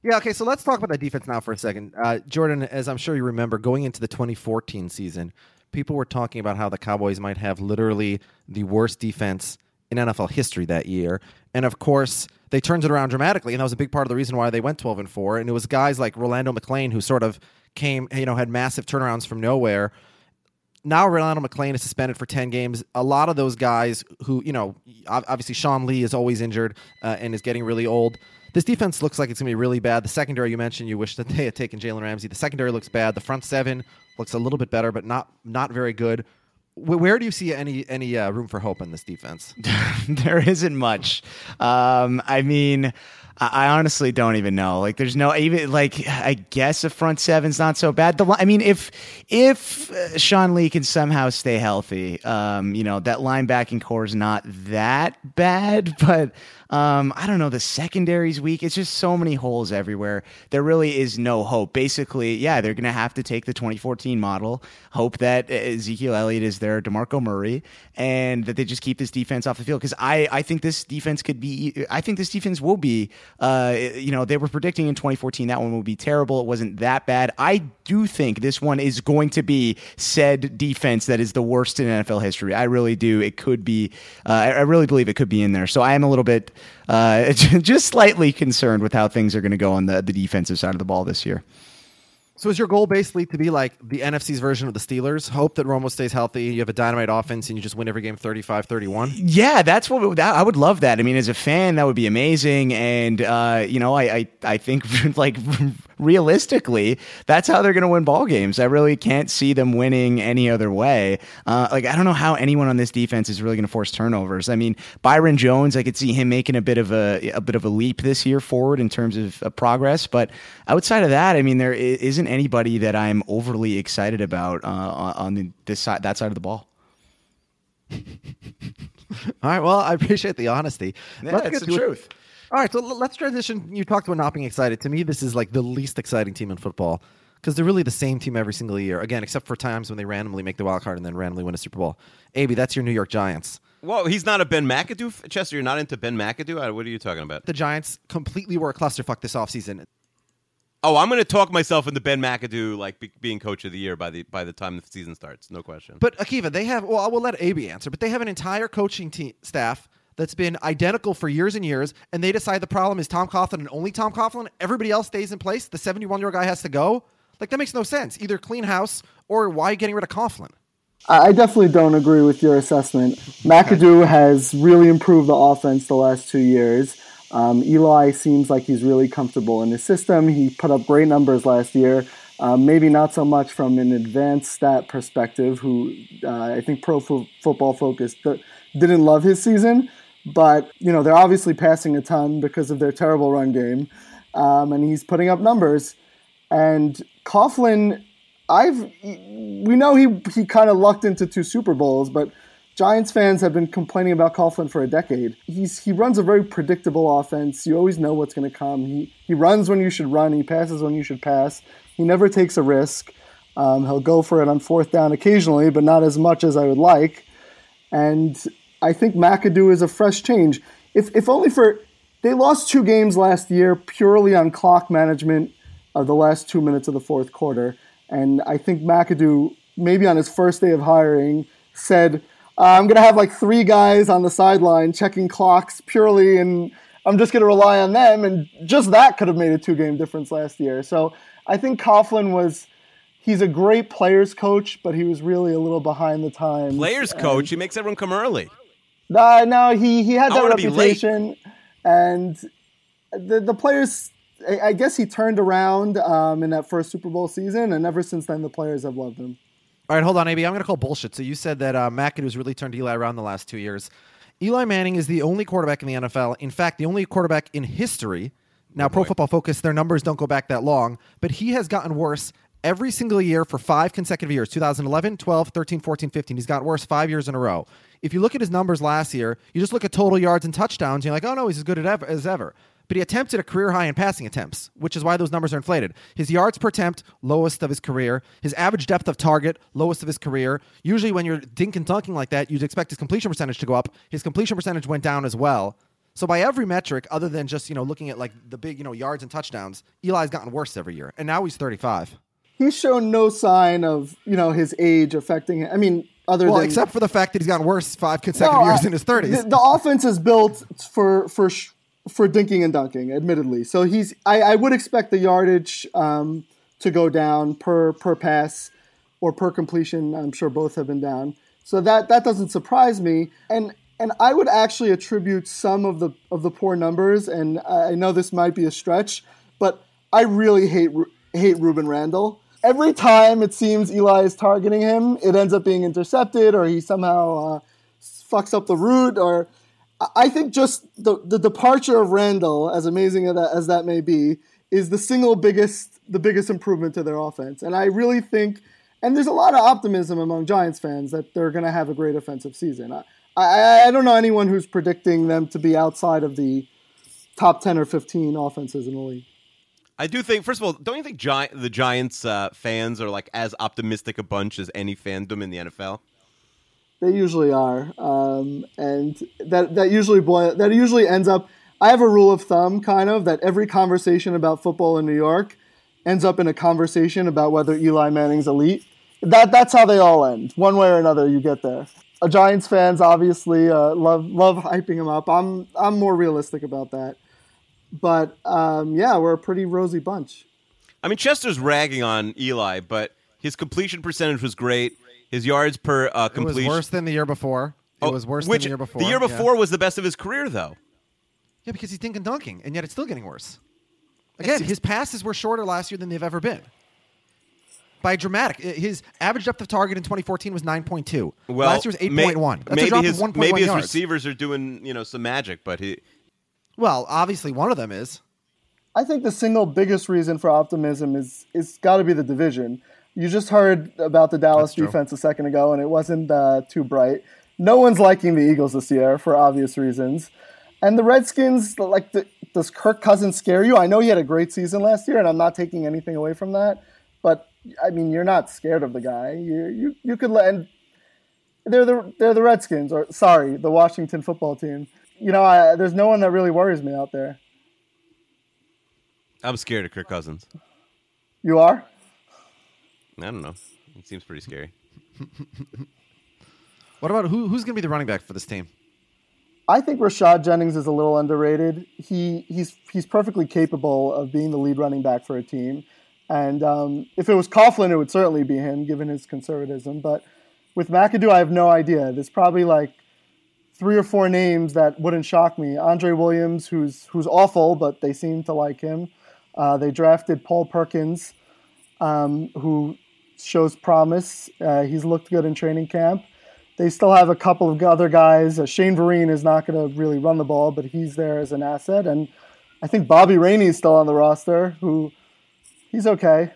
Yeah, okay, so let's talk about that defense now for a second. Uh, Jordan, as I'm sure you remember, going into the 2014 season, people were talking about how the Cowboys might have literally the worst defense in NFL history that year. And of course, they turned it around dramatically, and that was a big part of the reason why they went 12 and 4. And it was guys like Rolando McClain who sort of came, you know, had massive turnarounds from nowhere. Now Rolando McClain is suspended for 10 games. A lot of those guys who, you know, obviously Sean Lee is always injured uh, and is getting really old. This defense looks like it's going to be really bad. The secondary you mentioned, you wish that they had taken Jalen Ramsey. The secondary looks bad. The front seven looks a little bit better, but not not very good where do you see any any uh, room for hope in this defense? there isn't much. Um, I mean, I honestly don't even know. Like, there's no even like I guess a front seven's not so bad. The I mean, if if uh, Sean Lee can somehow stay healthy, um, you know that linebacking corps is not that bad. But um, I don't know. The secondary's weak. It's just so many holes everywhere. There really is no hope. Basically, yeah, they're gonna have to take the 2014 model, hope that Ezekiel Elliott is there, Demarco Murray, and that they just keep this defense off the field because I I think this defense could be I think this defense will be uh you know they were predicting in 2014 that one would be terrible. It wasn't that bad. I do think this one is going to be said defense that is the worst in NFL history. I really do. It could be. Uh, I really believe it could be in there. So I am a little bit uh, just slightly concerned with how things are going to go on the the defensive side of the ball this year. So is your goal basically to be like the NFC's version of the Steelers? Hope that Romo stays healthy, you have a dynamite offense, and you just win every game 35-31? Yeah, that's what that, I would love that. I mean, as a fan, that would be amazing. And uh, you know, I, I I think like realistically, that's how they're going to win ball games. I really can't see them winning any other way. Uh, like I don't know how anyone on this defense is really going to force turnovers. I mean, Byron Jones, I could see him making a bit of a a bit of a leap this year forward in terms of, of progress. But outside of that, I mean, there isn't anybody that I'm overly excited about uh, on the, this side that side of the ball. All right. Well, I appreciate the honesty. Yeah, let's get the truth. It. All right. So let's transition. You talked about not being excited. To me, this is like the least exciting team in football because they're really the same team every single year. Again, except for times when they randomly make the wild card and then randomly win a Super Bowl. AB, that's your New York Giants. Whoa, he's not a Ben McAdoo. Chester, you're not into Ben McAdoo? Uh, what are you talking about? The Giants completely were a clusterfuck this offseason. Oh, I'm going to talk myself into Ben McAdoo like be, being coach of the year by the by the time the season starts. No question. But Akiva, they have. Well, I will let AB answer. But they have an entire coaching team staff that's been identical for years and years, and they decide the problem is Tom Coughlin and only Tom Coughlin. Everybody else stays in place. The 71 year old guy has to go. Like that makes no sense. Either clean house or why getting rid of Coughlin? I definitely don't agree with your assessment. McAdoo has really improved the offense the last two years. Um, Eli seems like he's really comfortable in his system. He put up great numbers last year. Um, maybe not so much from an advanced stat perspective, who uh, I think Pro Fo- Football Focus th- didn't love his season, but you know they're obviously passing a ton because of their terrible run game, um, and he's putting up numbers. And Coughlin, I've we know he he kind of lucked into two Super Bowls, but Giants fans have been complaining about Coughlin for a decade. He's he runs a very predictable offense. You always know what's going to come. He he runs when you should run. He passes when you should pass. He never takes a risk. Um, he'll go for it on fourth down occasionally, but not as much as I would like. And I think McAdoo is a fresh change. If if only for they lost two games last year purely on clock management of the last two minutes of the fourth quarter. And I think McAdoo, maybe on his first day of hiring, said uh, I'm going to have like three guys on the sideline checking clocks purely, and I'm just going to rely on them. And just that could have made a two game difference last year. So I think Coughlin was. He's a great players coach, but he was really a little behind the times. Players coach, he makes everyone come early. Uh, no, he he had that reputation, and the the players. I, I guess he turned around um, in that first Super Bowl season, and ever since then, the players have loved him. All right, hold on, AB. I'm going to call bullshit. So you said that uh, McAdoo's really turned Eli around the last two years. Eli Manning is the only quarterback in the NFL. In fact, the only quarterback in history. Now, oh Pro Football Focus, their numbers don't go back that long, but he has gotten worse every single year for five consecutive years 2011, 12, 13, 14, 15. He's got worse five years in a row. If you look at his numbers last year, you just look at total yards and touchdowns, and you're like, oh no, he's as good as ever but he attempted a career high in passing attempts, which is why those numbers are inflated. His yards per attempt, lowest of his career. His average depth of target, lowest of his career. Usually, when you're dink and dunking like that, you'd expect his completion percentage to go up. His completion percentage went down as well. So by every metric, other than just you know looking at like the big you know yards and touchdowns, Eli's gotten worse every year, and now he's 35. He's shown no sign of you know his age affecting him. I mean, other well, than except for the fact that he's gotten worse five consecutive no, years in his 30s. The, the offense is built for for for dinking and dunking, admittedly. So he's I, I would expect the yardage um, to go down per per pass or per completion. I'm sure both have been down. So that that doesn't surprise me. And and I would actually attribute some of the of the poor numbers. And I know this might be a stretch, but I really hate hate Rueben Randle. Every time it seems Eli is targeting him, it ends up being intercepted, or he somehow uh, fucks up the route, or I think just the, the departure of Randle, as amazing as that, may be, is the single biggest the biggest improvement to their offense. And I really think, and there's a lot of optimism among Giants fans that they're going to have a great offensive season. I, I, I don't know anyone who's predicting them to be outside of the top ten or fifteen offenses in the league. I do think, first of all, don't you think Gi- the Giants uh, fans are like as optimistic a bunch as any fandom in the NFL? They usually are, um, and that that usually boil, that usually ends up. I have a rule of thumb, kind of, that every conversation about football in New York ends up in a conversation about whether Eli Manning's elite. That that's how they all end. One way or another, you get there. Uh, Giants fans obviously uh, love love hyping him up. I'm I'm more realistic about that, but um, yeah, we're a pretty rosy bunch. I mean, Chester's ragging on Eli, but his completion percentage was great. His yards per uh, completion was worse than the year before. It Oh, was worse which- than the year before. The year yeah. before was the best of his career, though. Yeah, because he's dinking dunking, and yet it's still getting worse. Again, his passes were shorter last year than they've ever been. By dramatic, his average depth of target in 2014 was 9.2. Well, last year was 8.1. That's a maybe drop his of 1.1 maybe his yards. receivers are doing you know some magic, but he Well, obviously one of them is. I think the single biggest reason for optimism is it's got to be the division. You just heard about the Dallas That's true. defense a second ago, and it wasn't uh, too bright. No one's liking the Eagles this year for obvious reasons, and the Redskins. Like, the, does Kirk Cousins scare you? I know he had a great season last year, and I'm not taking anything away from that. But I mean, you're not scared of the guy. You you you could let. And they're the they're the Redskins, or sorry, the Washington football team. You know, I, there's no one that really worries me out there. I'm scared of Kirk Cousins. You are. I don't know. It seems pretty scary. What about who, who's going to be the running back for this team? I think Rashad Jennings is a little underrated. He he's he's perfectly capable of being the lead running back for a team, and um, if it was Coughlin, it would certainly be him, given his conservatism. But with McAdoo, I have no idea. There's probably like three or four names that wouldn't shock me. Andre Williams, who's who's awful, but they seem to like him. Uh, they drafted Paul Perkins, um, who shows promise. Uh, he's looked good in training camp. They still have a couple of other guys. Uh, Shane Vereen is not going to really run the ball, but he's there as an asset. And I think Bobby Rainey is still on the roster, who he's okay.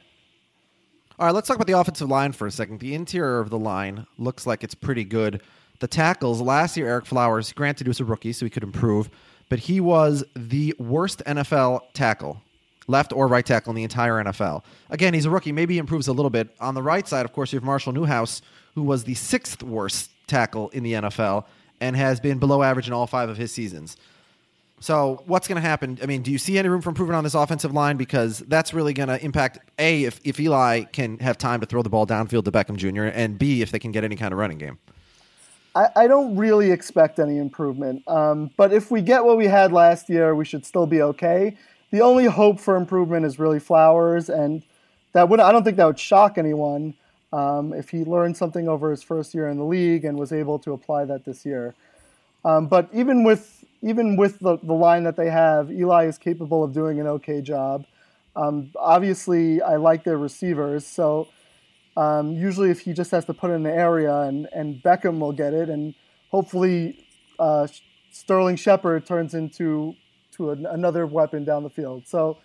All right, let's talk about the offensive line for a second. The interior of the line looks like it's pretty good. The tackles last year, Ereck Flowers, granted he was a rookie, so he could improve, but he was the worst NFL tackle, left or right tackle in the entire NFL. Again, he's a rookie. Maybe he improves a little bit. On the right side, of course, you have Marshall Newhouse, who was the sixth worst tackle in the NFL and has been below average in all five of his seasons. So what's going to happen? I mean, do you see any room for improvement on this offensive line? Because that's really going to impact a if, if Eli can have time to throw the ball downfield to Beckham Jr. and b if they can get any kind of running game. I, don't really expect any improvement. Um, but if we get what we had last year, we should still be okay. The only hope for improvement is really Flowers, and that would I don't think that would shock anyone um, if he learned something over his first year in the league and was able to apply that this year. Um, but even with even with the, the line that they have, Eli is capable of doing an okay job. Um, obviously, I like their receivers, so um, usually if he just has to put it in the area and, and Beckham will get it, and hopefully uh, Sterling Shepard turns into to an, another weapon down the field. So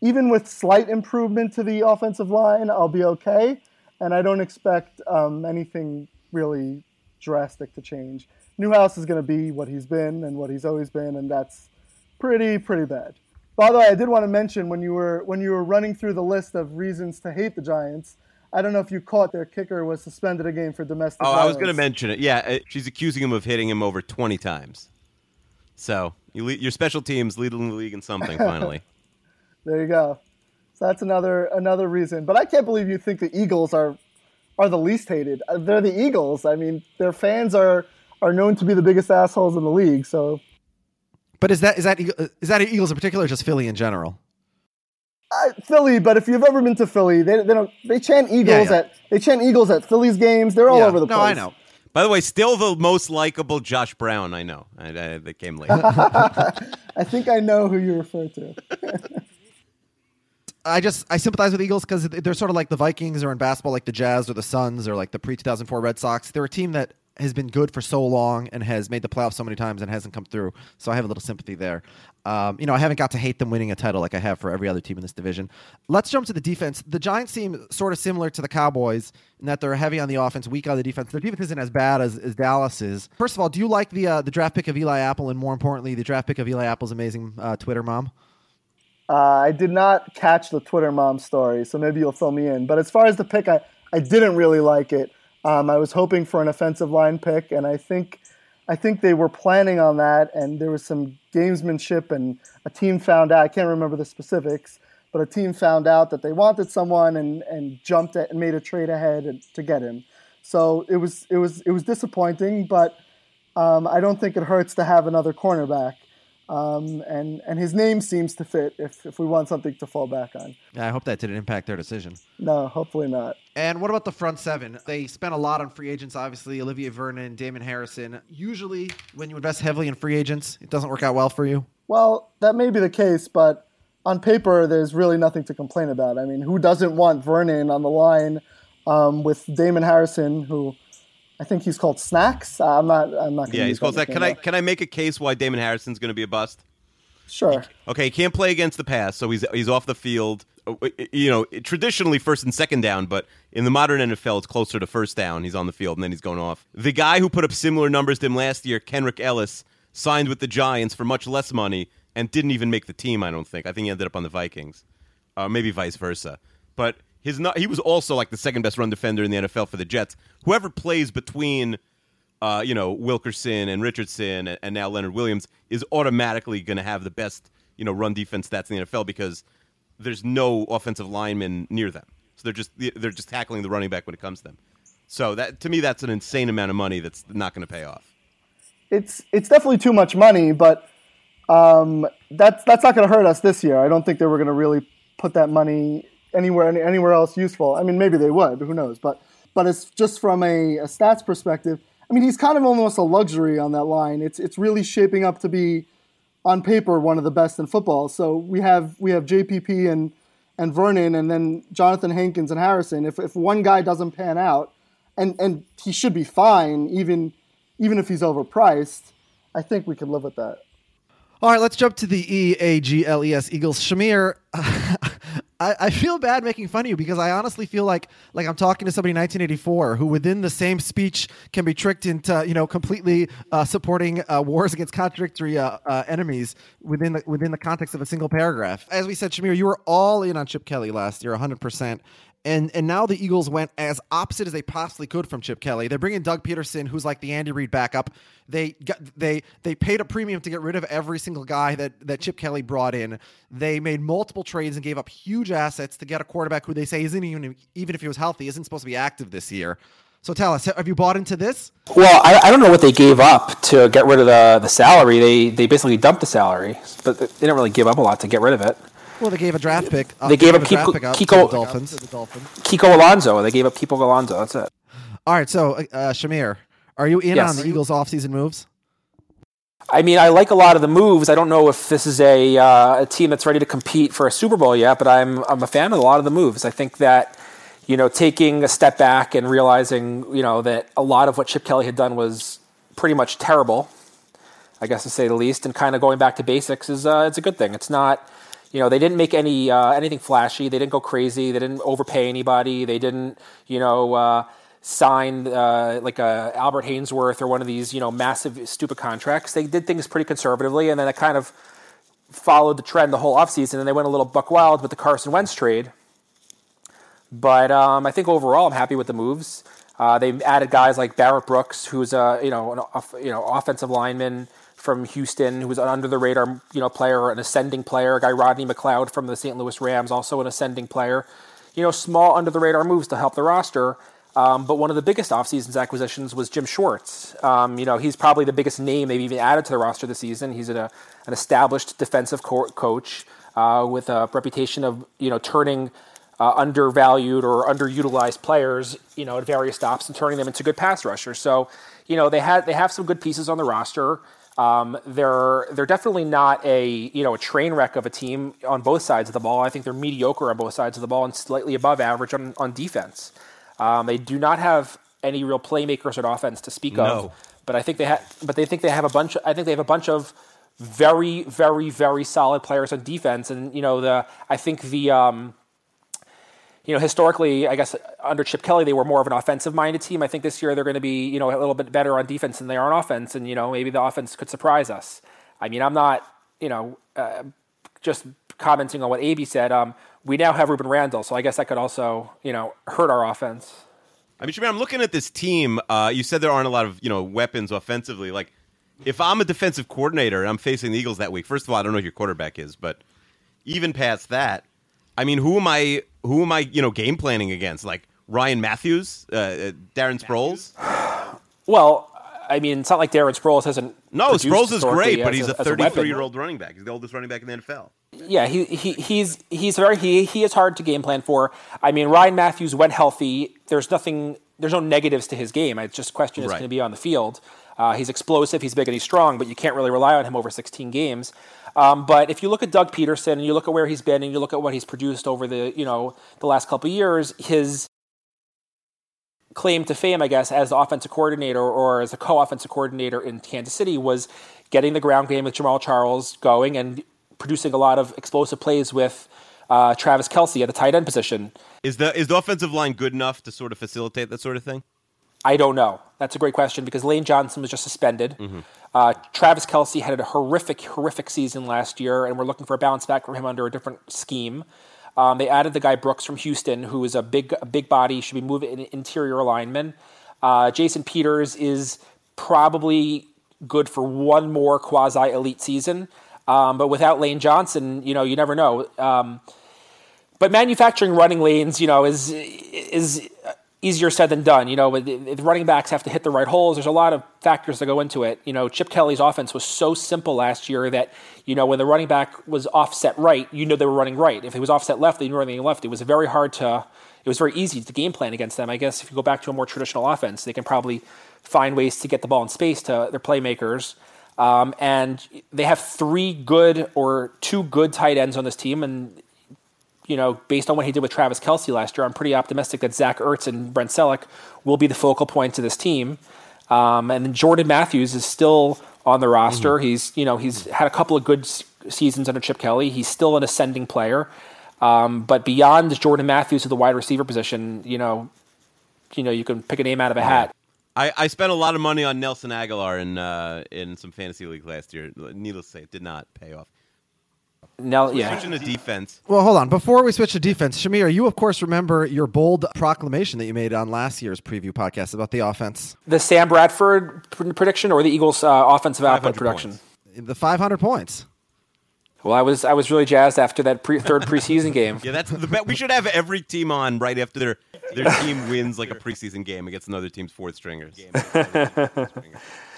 even with slight improvement to the offensive line, I'll be okay, and I don't expect um, anything really drastic to change. Newhouse is going to be what he's been and what he's always been, and that's pretty pretty bad. By the way, I did want to mention when you were when you were running through the list of reasons to hate the Giants. I don't know if you caught their kicker was suspended a game for domestic. Oh, I was going to mention it. Yeah, uh, she's accusing him of hitting him over 20 times. So you lead, your special teams leading the league in something finally. There you go. So that's another another reason. But I can't believe you think the Eagles are are the least hated. Uh, They're the Eagles. I mean, their fans are are known to be the biggest assholes in the league. So But is that is that Eagle- is that Eagles in particular, or just Philly in general? Uh, Philly. But if you've ever been to Philly, they, they don't they chant Eagles yeah. at they chant Eagles at Philly's games. They're all Yeah. over the place. no. I know. By the way, still the most likable Josh Brown I know. I, I, that came late. I think I know who you refer to. I just I sympathize with Eagles because they're sort of like the Vikings, or in basketball, like the Jazz or the Suns, or like the pre two thousand four Red Sox. They're a team that has been good for so long and has made the playoffs so many times and hasn't come through. So I have a little sympathy there. Um, you know, I haven't got to hate them winning a title like I have for every other team in this division. Let's jump to the defense. The Giants seem sort of similar to the Cowboys in that they're heavy on the offense, weak on the defense. Their defense isn't as bad as, as Dallas is. First of all, do you like the uh, the draft pick of Eli Apple, and more importantly, the draft pick of Eli Apple's amazing uh, Twitter mom? Uh, I did not catch the Twitter mom story, so maybe you'll fill me in. But as far as the pick, I, I didn't really like it. Um, I was hoping for an offensive line pick, and I think I think they were planning on that. And there was some gamesmanship, and a team found out. I can't remember the specifics, but a team found out that they wanted someone and and jumped it and made a trade ahead to get him. So it was it was it was disappointing, but um, I don't think it hurts to have another cornerback. Um, and and his name seems to fit if, if we want something to fall back on. Yeah, I hope that didn't impact their decision. No, hopefully not. And what about the front seven? They spent a lot on free agents, obviously. Olivier Vernon, Damon Harrison. Usually, when you invest heavily in free agents, it doesn't work out well for you. Well, that may be the case, but on paper, there's really nothing to complain about. I mean, who doesn't want Vernon on the line um, with Damon Harrison, who I think he's called Snacks. I'm not. I'm not. Yeah, he's called that. Can I can I make a case why Damon Harrison's going to be a bust? Sure. Okay, he can't play against the pass, so he's he's off the field. Uh, you know, traditionally first and second down, but in the modern NFL, it's closer to first down. He's on the field and then he's going off. The guy who put up similar numbers to him last year, Kenrick Ellis, signed with the Giants for much less money and didn't even make the team. I don't think. I think he ended up on the Vikings, uh, maybe vice versa. But his not, he was also like the second best run defender in the NFL for the Jets. Whoever plays between, uh, you know, Wilkerson and Richardson and, and now Leonard Williams is automatically going to have the best, you know, run defense stats in the NFL because there's no offensive lineman near them. So they're just they're just tackling the running back when it comes to them. So that to me, that's an insane amount of money that's not going to pay off. It's it's definitely too much money, but um, that's that's not going to hurt us this year. I don't think they were going to really put that money anywhere anywhere else useful. I mean, maybe they would, who knows? But but it's just from a, a, stats perspective. I mean, he's kind of almost a luxury on that line. It's it's really shaping up to be, on paper, one of the best in football. So we have we have JPP and and Vernon, and then Jonathan Hankins and Harrison. If if one guy doesn't pan out, and and he should be fine, even even if he's overpriced, I think we can live with that. All right, let's jump to the E A G L E S Eagles. Shamir, I, I, feel bad making fun of you because I honestly feel like like I'm talking to somebody in 1984 who, within the same speech, can be tricked into you know completely uh, supporting uh, wars against contradictory uh, uh enemies within the within the context of a single paragraph. As we said, Shamir, you were all in on Chip Kelly last year, 100 percent and and now the Eagles went as opposite as they possibly could from Chip Kelly. They're bringing Doug Pederson, who's like the Andy Reid backup. They got, they they paid a premium to get rid of every single guy that that Chip Kelly brought in. They made multiple trades and gave up huge assets to get a quarterback who they say isn't even even if he was healthy isn't supposed to be active this year. So tell us, have you bought into this? Well, I, I don't know what they gave up to get rid of the the salary. They they basically dumped the salary, but they didn't really give up a lot to get rid of it. Well, they gave a draft pick. Uh, they gave up Kiko, Kiko, the Dolphins. The Dolphins. Kiko Alonso. They gave up Kiko Alonso. That's it. All right. So, uh, Shamir, are you in yes. on the Eagles' offseason moves? I mean, I like a lot of the moves. I don't know if this is a, uh, a team that's ready to compete for a Super Bowl yet, but I'm I'm a fan of a lot of the moves. I think that you know taking a step back and realizing you know that a lot of what Chip Kelly had done was pretty much terrible, I guess to say the least, and kind of going back to basics is uh, it's a good thing. It's not you know, they didn't make any uh, anything flashy. They didn't go crazy. They didn't overpay anybody. They didn't, you know, uh, sign uh, like a Albert Haynesworth or one of these, you know, massive stupid contracts. They did things pretty conservatively, and then it kind of followed the trend the whole offseason. And they went a little buck wild with the Carson Wentz trade. But um, I think overall, I'm happy with the moves. Uh, they added guys like Barrett Brooks, who's a you know an you know offensive lineman from Houston, who was an under the radar, you know, player, an ascending player. A guy Rodney McLeod from the St. Louis Rams, also an ascending player. You know, small under the radar moves to help the roster. Um, but one of the biggest offseason's acquisitions was Jim Schwartz. Um, you know, he's probably the biggest name they've even added to the roster this season. He's an, an established defensive co- coach uh, with a reputation of you know turning uh, undervalued or underutilized players, you know, at various stops and turning them into good pass rushers. So, you know, they had they have some good pieces on the roster. Um, they're they're definitely not a you know a train wreck of a team on both sides of the ball. I think they're mediocre on both sides of the ball and slightly above average on, on defense. Um, they do not have any real playmakers at offense to speak no. of, but I think they have. But they think they have a bunch. Of, I think they have a bunch of very very very solid players on defense, and you know the I think the um, you know, historically, I guess under Chip Kelly, they were more of an offensive-minded team. I think this year they're going to be, you know, a little bit better on defense than they are on offense, and you know, maybe the offense could surprise us. I mean, I'm not, you know, uh, just commenting on what AB said. Um, we now have Rueben Randle, so I guess that could also, you know, hurt our offense. I mean, Shamir, I'm looking at this team. Uh, you said there aren't a lot of you know weapons offensively. Like, if I'm a defensive coordinator and I'm facing the Eagles that week, first of all, I don't know who your quarterback is, but even past that, I mean, who am I? Who am I? You know, game planning against like Ryan Mathews, uh, uh, Darren Sproles. Well, I mean, it's not like Darren Sproles hasn't. No, Sproles is great, but he's a as weapon. 33 year old running back. He's the oldest running back in the NFL. Yeah, he, he he's he's very he he is hard to game plan for. I mean, Ryan Mathews went healthy, there's nothing, there's no negatives to his game. It's just question is Right. going to be on the field. Uh, he's explosive, he's big and he's strong, but you can't really rely on him over 16 games. Um, but if you look at Doug Pederson and you look at where he's been and you look at what he's produced over the you know the last couple of years, his claim to fame, I guess, as the offensive coordinator or as a co-offensive coordinator in Kansas City was getting the ground game with Jamaal Charles going and producing a lot of explosive plays with uh, Travis Kelce at the tight end position. Is the is the offensive line good enough to sort of facilitate that sort of thing? I don't know. That's a great question because Lane Johnson was just suspended. Mm-hmm. Uh, Travis Kelce had a horrific, horrific season last year, and we're looking for a bounce back from him under a different scheme. Um, they added the guy Brooks from Houston, who is a big, a big body, should be moving in interior lineman. Uh, Jason Peters is probably good for one more quasi elite season, um, but without Lane Johnson, you know, you never know. Um, but manufacturing running lanes, you know, is is easier said than done. You know, the running backs have to hit the right holes. There's a lot of factors that go into it. You know, Chip Kelly's offense was so simple last year that you know when the running back was offset right, you know they were running right. If it was offset left, they knew running left. It was very hard to. It was very easy to game plan against them. I guess if you go back to a more traditional offense, they can probably find ways to get the ball in space to their playmakers. Um, and they have three good or two good tight ends on this team, and you know, based on what he did with Travis Kelce last year, I'm pretty optimistic that Zach Ertz and Brent Celek will be the focal points of this team. Um, and then Jordan Matthews is still on the roster. He's, you know, he's had a couple of good s- seasons under Chip Kelly. He's still an ascending player. Um, but beyond Jordan Matthews to the wide receiver position, you know, you know, you can pick a name out of a hat. I, I spent a lot of money on Nelson Agholor in uh, in some fantasy league last year. Needless to say, it did not pay off. Now, yeah. Switching to defense. Well, hold on. Before we switch to defense, Shamir, you of course remember your bold proclamation that you made on last year's preview podcast about the offense. The Sam Bradford pr- prediction or the Eagles' uh, offensive output production? The 500 points. Well, I was I was really jazzed after that pre- third preseason game. Yeah, that's the bet. We should have every team on right after their their team wins like a preseason game against another team's fourth stringers.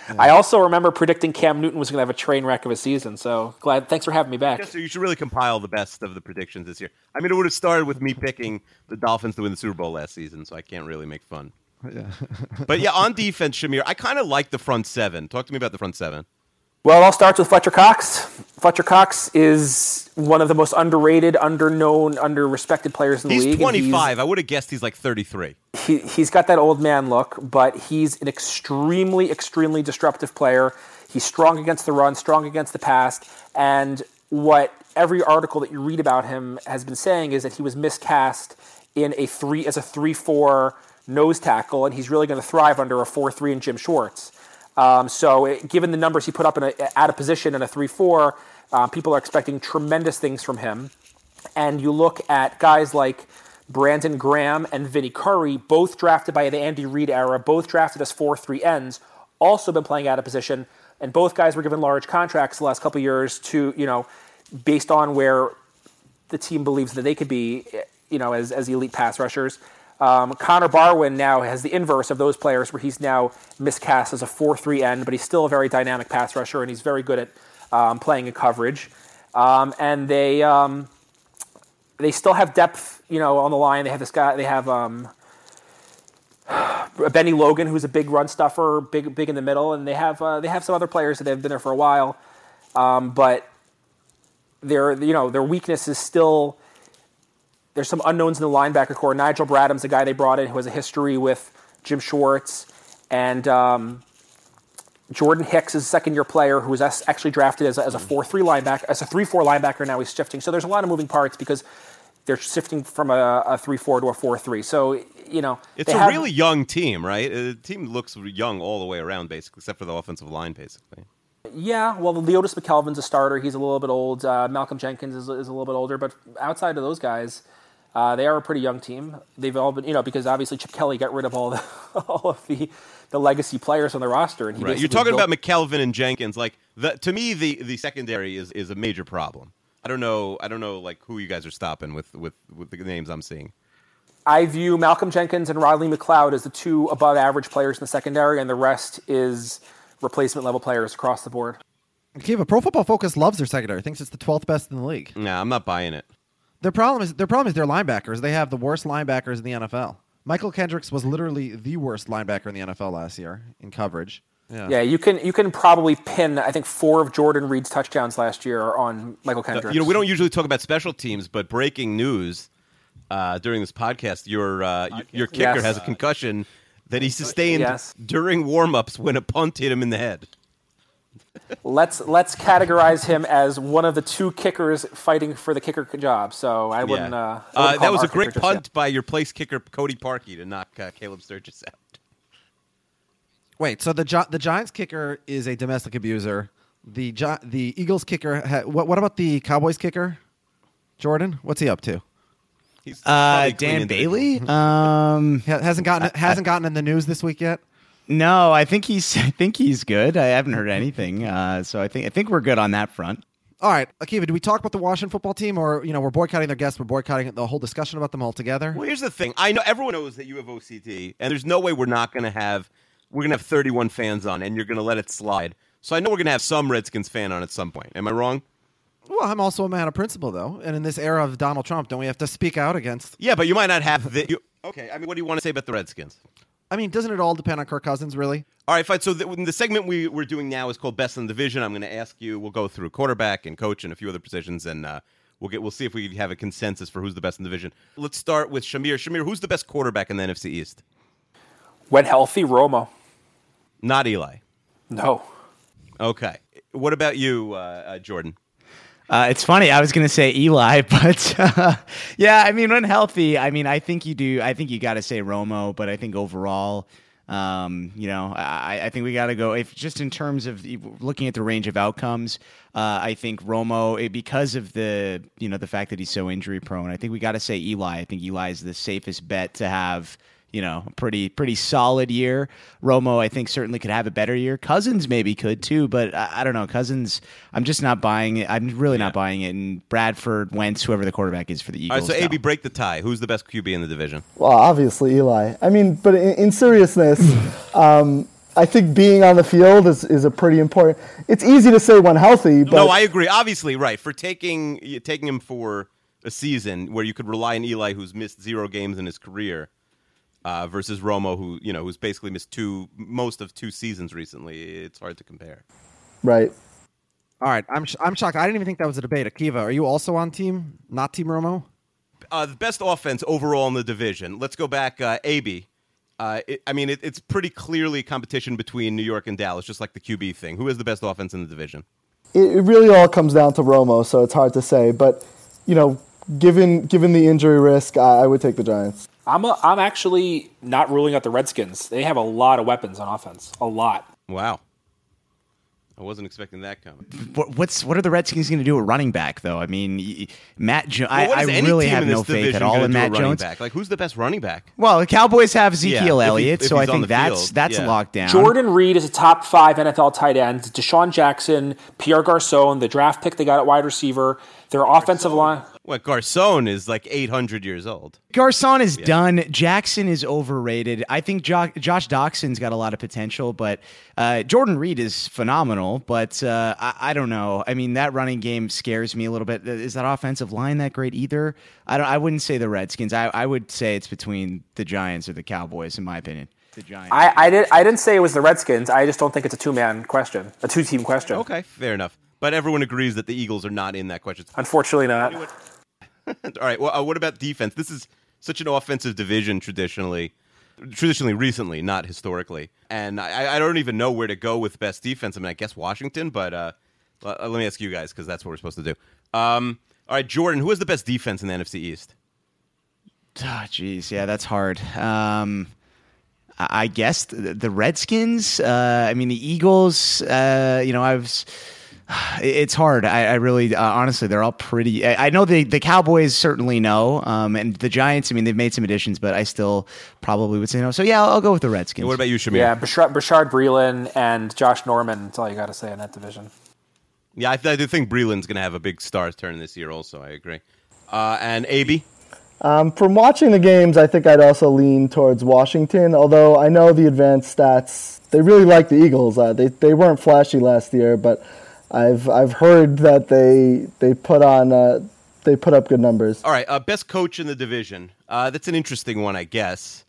Mm. I also remember predicting Cam Newton was going to have a train wreck of a season. So glad. Thanks for having me back. Yeah, so you should really compile the best of the predictions this year. I mean, it would have started with me picking the Dolphins to win the Super Bowl last season, so I can't really make fun. Yeah. But yeah, on defense, Shamir, I kind of like the front seven. Talk to me about the front seven. Well, I'll start with Fletcher Cox. Fletcher Cox is one of the most underrated, underknown, underrespected players in the He's league. He's 25. I would have guessed he's like 33. he, he's got that old man look, but he's an extremely, extremely disruptive player. He's strong against the run, strong against the pass, and what every article that you read about him has been saying is that he was miscast in a three as a three-four nose tackle, and he's really going to thrive under a four-three in Jim Schwartz. Um, so, it, given the numbers he put up in a, at a position in a three-four, uh, people are expecting tremendous things from him. And you look at guys like Brandon Graham and Vinny Curry, both drafted by the Andy Reid era, both drafted as 4 3 ends, also been playing out of position. And both guys were given large contracts the last couple years to, you know, based on where the team believes that they could be, you know, as, as elite pass rushers. Um, Connor Barwin now has the inverse of those players, where he's now miscast as a 4 3 end, but he's still a very dynamic pass rusher, and he's very good at um, playing in coverage. Um, and they um, they still have depth, you know, on the line. They have this guy. They have um, Bennie Logan, who's a big run stuffer, big big in the middle, and they have uh, they have some other players that have been there for a while, um, but their you know their weakness is still there's some unknowns in the linebacker corps. Nigel Bradham's a guy they brought in who has a history with Jim Schwartz, and um, Jordan Hicks is a second year player who was actually drafted as a, as a 4 3 linebacker, as a 3 4 linebacker. Now he's shifting. So there's a lot of moving parts because they're shifting from a, a 3 4 to a 4 3. So, you know, It's a have- really young team, right? Uh, The team looks young all the way around, basically, except for the offensive line, basically. Yeah, well, Leodis McKelvin's a starter. He's a little bit old. Uh, Malcolm Jenkins is, is a little bit older. But outside of those guys, Uh, they are a pretty young team. They've all been, you know, because obviously Chip Kelly got rid of all the all of the the legacy players on the roster, and he Right. You're talking built- about McKelvin and Jenkins. Like the, to me, the, the secondary is, is a major problem. I don't know. I don't know like who you guys are stopping with with, with the names I'm seeing. I view Malcolm Jenkins and Rodney McLeod as the two above average players in the secondary, and the rest is replacement level players across the board. Kiva, Pro Football Focus loves their secondary. Thinks it's the 12th best in the league. Nah, I'm not buying it. Their problem is their problem is their linebackers. They have the worst linebackers in the NFL. Mychal Kendricks was literally the worst linebacker in the NFL last year in coverage. Yeah. Yeah, you can you can probably pin I think four of Jordan Reed's touchdowns last year are on Mychal Kendricks. You know, we don't usually talk about special teams, but breaking news uh, during this podcast: your uh, y- your kicker Yes. has a concussion that he sustained Yes. during warm-ups when a punt hit him in the head. Let's let's categorize him as one of the two kickers fighting for the kicker job. So I wouldn't. Yeah. Uh, I Uh, wouldn't call that was a great kicker just punt by your place kicker Cody Parkey to knock uh, Caleb Sturgis out. Wait, so the Gi- the Giants kicker is a domestic abuser. The Gi- the Eagles kicker. Ha- what what about the Cowboys kicker? Jordan, what's he up to? He's Uh, Dan Bailey. Um, hasn't gotten hasn't gotten in the news this week yet. No, I think he's. I think he's good. I haven't heard anything. Uh, so I think I think we're good on that front. All right, Akiva, do we talk about the Washington football team, or you know, we're boycotting their guests, we're boycotting the whole discussion about them altogether? Well, here's the thing. I know everyone knows that you have OCD, and there's no way we're not going to have we're going to have 31 fans on, and you're going to let it slide. So I know we're going to have some Redskins fan on at some point. Am I wrong? Well, I'm also a man of principle, though, and in this era of Donald Trump, don't we have to speak out against? Yeah, but you might not have the. You, okay, I mean, what do you want to say about the Redskins? I mean, doesn't it all depend on Kirk Cousins, really? All right, fine. So the, the segment we, we're doing now is called Best in the Division. I'm going to ask you. We'll go through quarterback and coach and a few other positions, and uh, we'll get we'll see if we have a consensus for who's the best in the division. Let's start with Shamir. Shamir, who's the best quarterback in the NFC East? When healthy, Romo. Not Eli. No. Okay. What about you, uh, uh, Jordan? Uh, it's funny. I was going to say Eli, but uh, yeah, I mean, when healthy, I mean, I think you do. I think you got to say Romo, but I think overall, um, you know, I, I think we got to go. If just in terms of looking at the range of outcomes, uh, I think Romo, eh, because of the you know the fact that he's so injury prone, I think we got to say Eli. I think Eli is the safest bet to have. You know, a pretty pretty solid year. Romo, I think, certainly could have a better year. Cousins maybe could too, but I, I don't know. Cousins, I'm just not buying it. I'm really not buying it. And Bradford, Wentz, whoever the quarterback is for the All Eagles. right, so no. AB, break the tie. Who's the best QB in the division? Well, obviously Eli. I mean, but in, in seriousness, um, I think being on the field is, is a pretty important. It's easy to say when healthy, but no, I agree. Obviously, right for taking taking him for a season where you could rely on Eli, who's missed zero games in his career, uh, versus Romo, who you know who's basically missed two most of two seasons recently. It's hard to compare. right. All right, I'm sh- I'm shocked. I didn't even think that was a debate. Akiva, are you also on team, not Team Romo? Uh, the best offense overall in the division. Let's go back. Uh, AB. Uh, it, I mean, it, it's pretty clearly competition between New York and Dallas, just like the QB thing. Who has the best offense in the division? It, it really all comes down to Romo, so it's hard to say. But you know, given given the injury risk, I, I would take the Giants. I'm a, I'm actually not ruling out the Redskins. They have a lot of weapons on offense. A lot. Wow. I wasn't expecting that coming. What, what's what are the Redskins going to do at running back though? I mean, y- Matt. Jo- Well, I, is I any really team have in no this faith at all in do Matt running Jones. Back? Like, who's the best running back? Well, the Cowboys have Ezekiel if he- Elliott, if so I think that's field, that's yeah. locked down. Jordan Reed is a top five NFL tight end. DeSean Jackson, Pierre Garcon, the draft pick they got at wide receiver. Their offensive line. What Garcon is like 800 years old. Garcon is done. Jackson is overrated. I think jo- Josh Doctson's got a lot of potential, but uh, Jordan Reed is phenomenal. But uh, I-, I don't know. I mean, that running game scares me a little bit. Is that offensive line that great either? I don't. I wouldn't say the Redskins. I, I would say it's between the Giants or the Cowboys, in my opinion. The Giants. I, I did I didn't say it was the Redskins. I just don't think it's a two man question, a two team question. Okay, fair enough. But everyone agrees that the Eagles are not in that question. Unfortunately, not. All right. Well, uh, what about defense? This is such an offensive division traditionally, traditionally recently, not historically. And I, I don't even know where to go with best defense. I mean, I guess Washington, but uh, let me ask you guys because that's what we're supposed to do. Um, all right, Jordan, who has the best defense in the NFC East? Ah, jeez, yeah, that's hard. Um, I I guess the, the Redskins. Uh, I mean, the Eagles. Uh, you know, I was. It's hard. I, I really, uh, honestly, they're all pretty. I, I know the the Cowboys certainly know, um, and the Giants. I mean, they've made some additions, but I still probably would say no. So yeah, I'll, I'll go with the Redskins. What about you, Shamir? Yeah, Bashaud, Bashaud Breeland and Josh Norman. That's all you got to say in that division. Yeah, I, th- I do think Breeland's going to have a big stars turn this year. Also, I agree. Uh, and AB. Um, from watching the games, I think I'd also lean towards Washington. Although I know the advanced stats, they really like the Eagles. Uh, they they weren't flashy last year, but I've I've heard that they they put on uh, they put up good numbers. All right, uh, best coach in the division. Uh, that's an interesting one, I guess.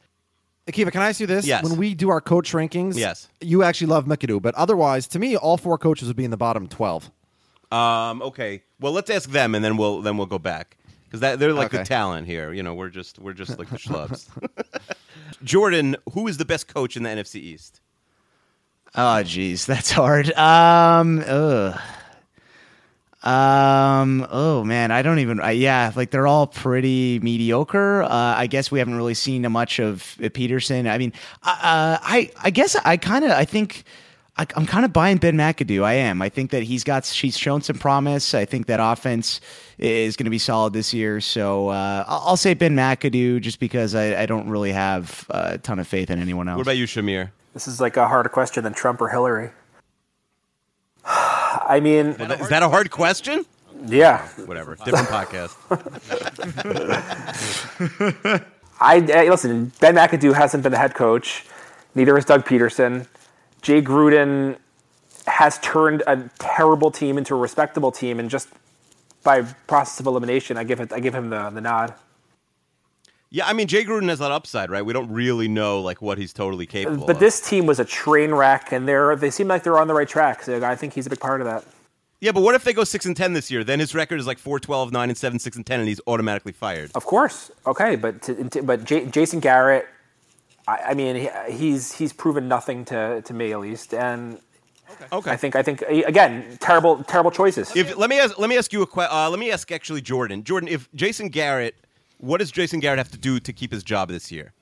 Akiva, can I ask you this? Yes. When we do our coach rankings, Yes. you actually love McAdoo, but otherwise, to me, all four coaches would be in the bottom twelve. Um, okay, well, let's ask them, and then we'll then we'll go back because that they're like the talent here. You know, we're just we're just like the schlubs. Jordan, who is the best coach in the NFC East? Oh, geez, that's hard. Um, ugh. Um. Oh man, I don't even. Uh, yeah, like they're all pretty mediocre. Uh, I guess we haven't really seen much of uh, Pederson. I mean, uh, I I guess I kind of I think. I, I'm kind of buying Ben McAdoo. I am. I think that he's got he's shown some promise. I think that offense is going to be solid this year. So uh, I'll, I'll say Ben McAdoo just because I, I don't really have a ton of faith in anyone else. What about you, Shamir? This is like a harder question than Trump or Hillary. I mean, Is that a hard question? yeah. Whatever, different podcast. I eh, listen. Ben McAdoo hasn't been the head coach. Neither has Doug Pederson. Jay Gruden has turned a terrible team into a respectable team, and just by process of elimination, I give it. I give him the the nod. Yeah, I mean Jay Gruden has that upside, right? We don't really know like what he's totally capable. Of. But of. this team was a train wreck, and they're they seem like they're on the right track. So I think he's a big part of that. Yeah, but what if they go six and ten this year? Then his record is like 4, 12, 9, and seven, six and ten, and he's automatically fired. Of course, okay, but to, to- but J- Jason Garrett, I, I mean, he, he's he's proven nothing to to me at least, and Okay. I think I think again terrible terrible choices. If let me ask, let me ask you a question. Uh, let me ask actually Jordan. Jordan, if Jason Garrett, what does Jason Garrett have to do to keep his job this year?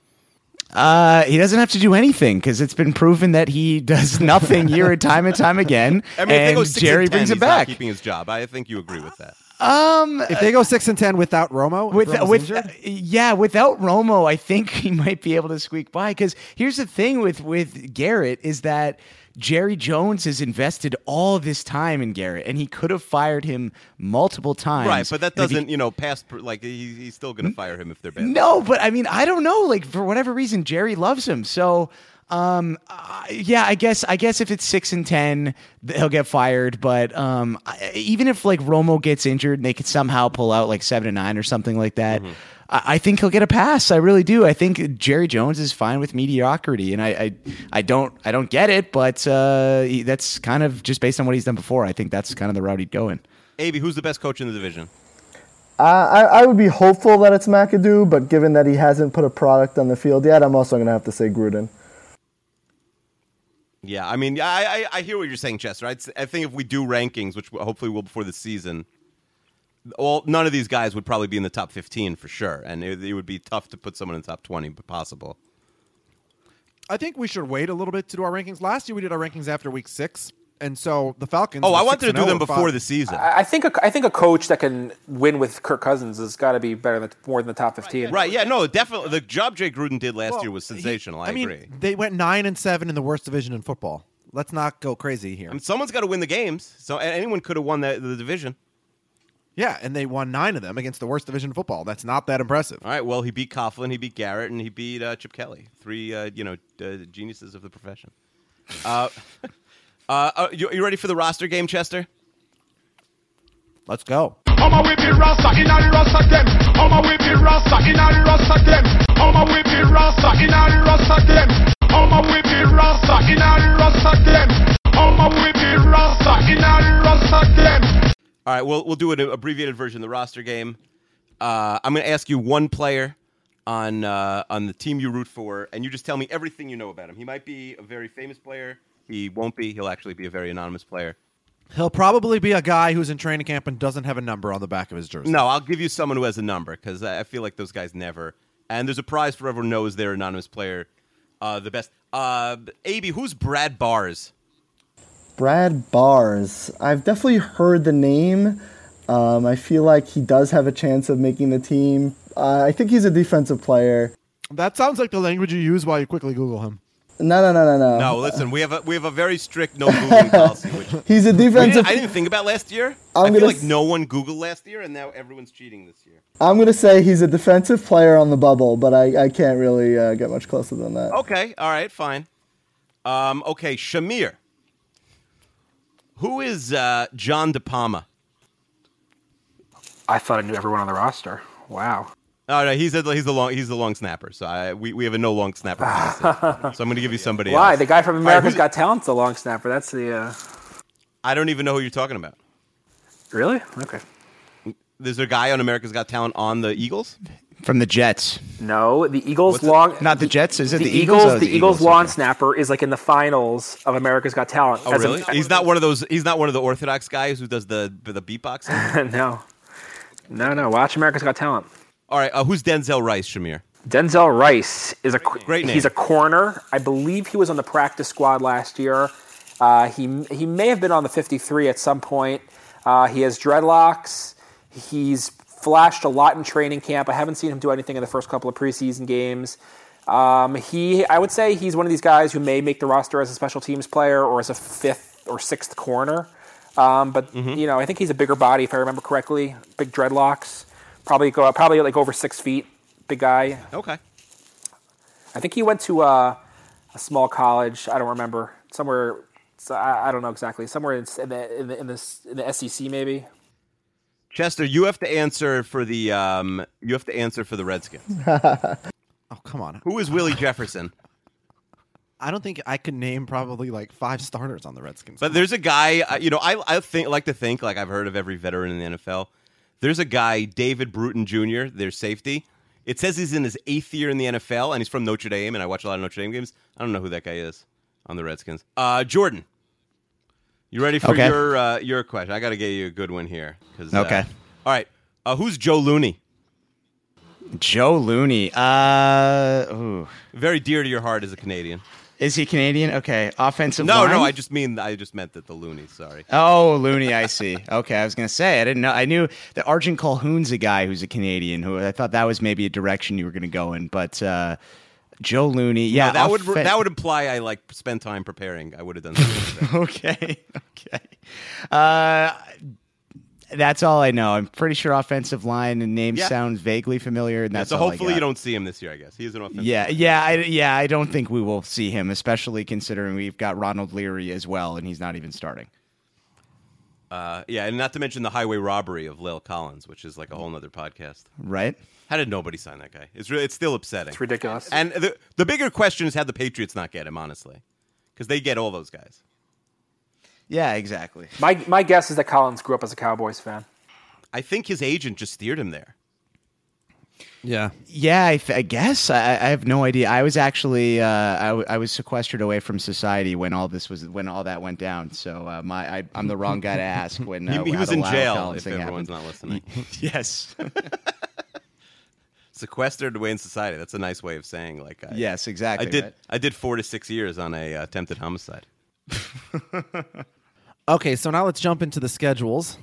Uh, he doesn't have to do anything because it's been proven that he does nothing year and time and time again. I mean, if they and go six Jerry and 10, brings he's it not back. keeping his job. I think you agree with that. Um, If they go six and ten without Romo, with with injured? yeah, without Romo, I think he might be able to squeak by. Because here's the thing with with Garrett is that Jerry Jones has invested all this time in Garrett, and he could have fired him multiple times. Right, but that if he- doesn't, you know, pass per- like he, he's still going to fire him if they're bad. No, but I mean, I don't know. Like for whatever reason, Jerry loves him. So, um, uh, yeah, I guess I guess if it's six and ten, he'll get fired. But um, I- even if like Romo gets injured and they could somehow pull out like seven and nine or something like that. Mm-hmm. I I think he'll get a pass. I really do. I think Jerry Jones is fine with mediocrity, and I, I, I don't, I don't get it, but uh, he- that's kind of just based on what he's done before. I think that's kind of the route he'd go in. Avi, who's the best coach in the division? Uh, I, I would be hopeful that it's McAdoo, but given that he hasn't put a product on the field yet, I'm also going to have to say Gruden. Yeah, I mean, I, I, I hear what you're saying, Chester. I'd, I think if we do rankings, which hopefully we'll before the season, well, none of these guys would probably be in the top 15 for sure, and it, it would be tough to put someone in the top 20, but possible. I think we should wait a little bit to do our rankings. Last year we did our rankings after week six, and so the Falcons. Oh, I wanted to do them before five- the season. I I think a, I think a coach that can win with Kirk Cousins has got to be better than more than the top fifteen. Right? Yeah, no, definitely. The job Jay Gruden did last Well, year was sensational. I, I mean, agree. they went nine and seven in the worst division in football. Let's not go crazy here. I mean, someone's got to win the games, so anyone could have won the, the division. Yeah, and they won nine of them against the worst division in football. That's not that impressive. All right. Well, he beat Coughlin, he beat Garrett, and he beat uh, Chip Kelly. Three, uh, you know, uh, geniuses of the profession. Uh, uh, uh, you, you ready for the roster game, Chester? Let's go. I'ma rasta in a the rasta them. I'ma rasta in a the rasta them. I'ma rasta in a the rasta them. I'ma rasta in a the rasta them. I'ma rasta in a the rasta them. All right, we'll we'll do an abbreviated version of the roster game. Uh, I'm going to ask you one player on uh, on the team you root for, and you just tell me everything you know about him. He might be a very famous player. He won't be. He'll actually be a very anonymous player. He'll probably be a guy who's in training camp and doesn't have a number on the back of his jersey. No, I'll give you someone who has a number because I I feel like those guys never. And there's a prize for everyone who knows their anonymous player uh, the best. Uh, AB, who's Brad Bars? Brad Bars. I've definitely heard the name. Um, I feel like he does have a chance of making the team. Uh, I think he's a defensive player. That sounds like the language you use while you quickly Google him. No, no, no, no, no. No, listen, we have a we have a very strict no googling policy. Which He's a We defensive- didn't- I didn't think about last year. I'm I feel gonna like s- no one Googled last year, and now everyone's cheating this year. I'm going to say he's a defensive player on the bubble, but I, I can't really uh, get much closer than that. Okay, all right, fine. Um, okay, Shamir. Who is uh, John De Palma? I thought I knew everyone on the roster. Wow. Oh no, he's a, he's the long he's the long snapper. So I, we we have a no long snapper. so I'm going to give you somebody Why? else. The guy from All right, America's who's- Got Talent's the long snapper. That's the. Uh... I don't even know who you're talking about. Really? Okay. There's a guy on America's Got Talent on the Eagles. From the Jets. No, the Eagles What's it- long. Not the Jets. Is it the, the Eagles? Eagles? Oh, the the Eagles, Eagles, lawn snapper is like in the finals of America's Got Talent. Oh As a- really? he's not one of those. He's not one of the Orthodox guys who does the the beatboxing. no, no, no. Watch America's Got Talent. All right, uh, who's Denzel Rice, Shamir? Denzel Rice is a Great name. He's a corner. I believe he was on the practice squad last year. Uh, he he may have been on the 53 at some point. Uh, he has dreadlocks. He's flashed a lot in training camp. I haven't seen him do anything in the first couple of preseason games. Um, he, I would say, he's one of these guys who may make the roster as a special teams player or as a fifth or sixth corner. Um, but Mm-hmm. you know, I think he's a bigger body, if I remember correctly. Big dreadlocks. Probably go probably like over six feet. Big guy. Okay. I think he went to uh, a small college. I don't remember somewhere. So I, I don't know exactly. Somewhere in, in the in the in the, in the SEC maybe. Chester, you have to answer for the um, you have to answer for the Redskins. Oh come on! Who is Willie Jefferson? I don't think I could name probably like five starters on the Redskins. But there's a guy, uh, you know, I I think like to think like I've heard of every veteran in the NFL. There's a guy, David Bruton Jr., their safety. It says he's in his eighth year in the NFL, and he's from Notre Dame, and I watch a lot of Notre Dame games. I don't know who that guy is on the Redskins. Uh, Jordan, you ready for Okay. your uh, your question? I got to get you a good one here. uh, Okay. all right. Uh, who's Joe Looney? Joe Looney. Uh. Very dear to your heart as a Canadian. Is he Canadian? Okay. Offensive No, line? no, I just mean I just meant that the Looney. Sorry. Oh, Looney, I see. Okay, I was gonna say I didn't know. I knew that Arjen Colquhoun's a guy who's a Canadian. Who I thought that was maybe a direction you were gonna go in, but uh, Joe Looney, yeah, No, that would offen- that would imply I like spend time preparing. I would have done. Something that. okay, okay. Uh, that's all I know. I'm pretty sure offensive line and name Yeah. sounds vaguely familiar, and Yeah, that's so all I hopefully you don't see him this year. I guess he is an offensive. Yeah, yeah, I, yeah. I don't think we will see him, especially considering we've got Ronald Leary as well, and he's not even starting. Uh, yeah, and not to mention the highway robbery of La'el Collins, which is like a whole nother podcast. Right? How did nobody sign that guy? It's really, it's still upsetting. It's ridiculous. And the the bigger question is how the Patriots not get him, honestly, because they get all those guys. Yeah, exactly. My my guess is that Collins grew up as a Cowboys fan. I think his agent just steered him there. Yeah. Yeah, I, I guess I, I have no idea. I was actually uh, I, w- I was sequestered away from society when all this was when all that went down. So uh, my I, I'm the wrong guy to ask when He- uh, he how was in jail, if everyone's happened. not listening. yes. Sequestered away in society. That's a nice way of saying like. I, Yes, exactly, I did. right. I did four to six years on a uh, attempted homicide. Okay, so now let's jump into the schedules.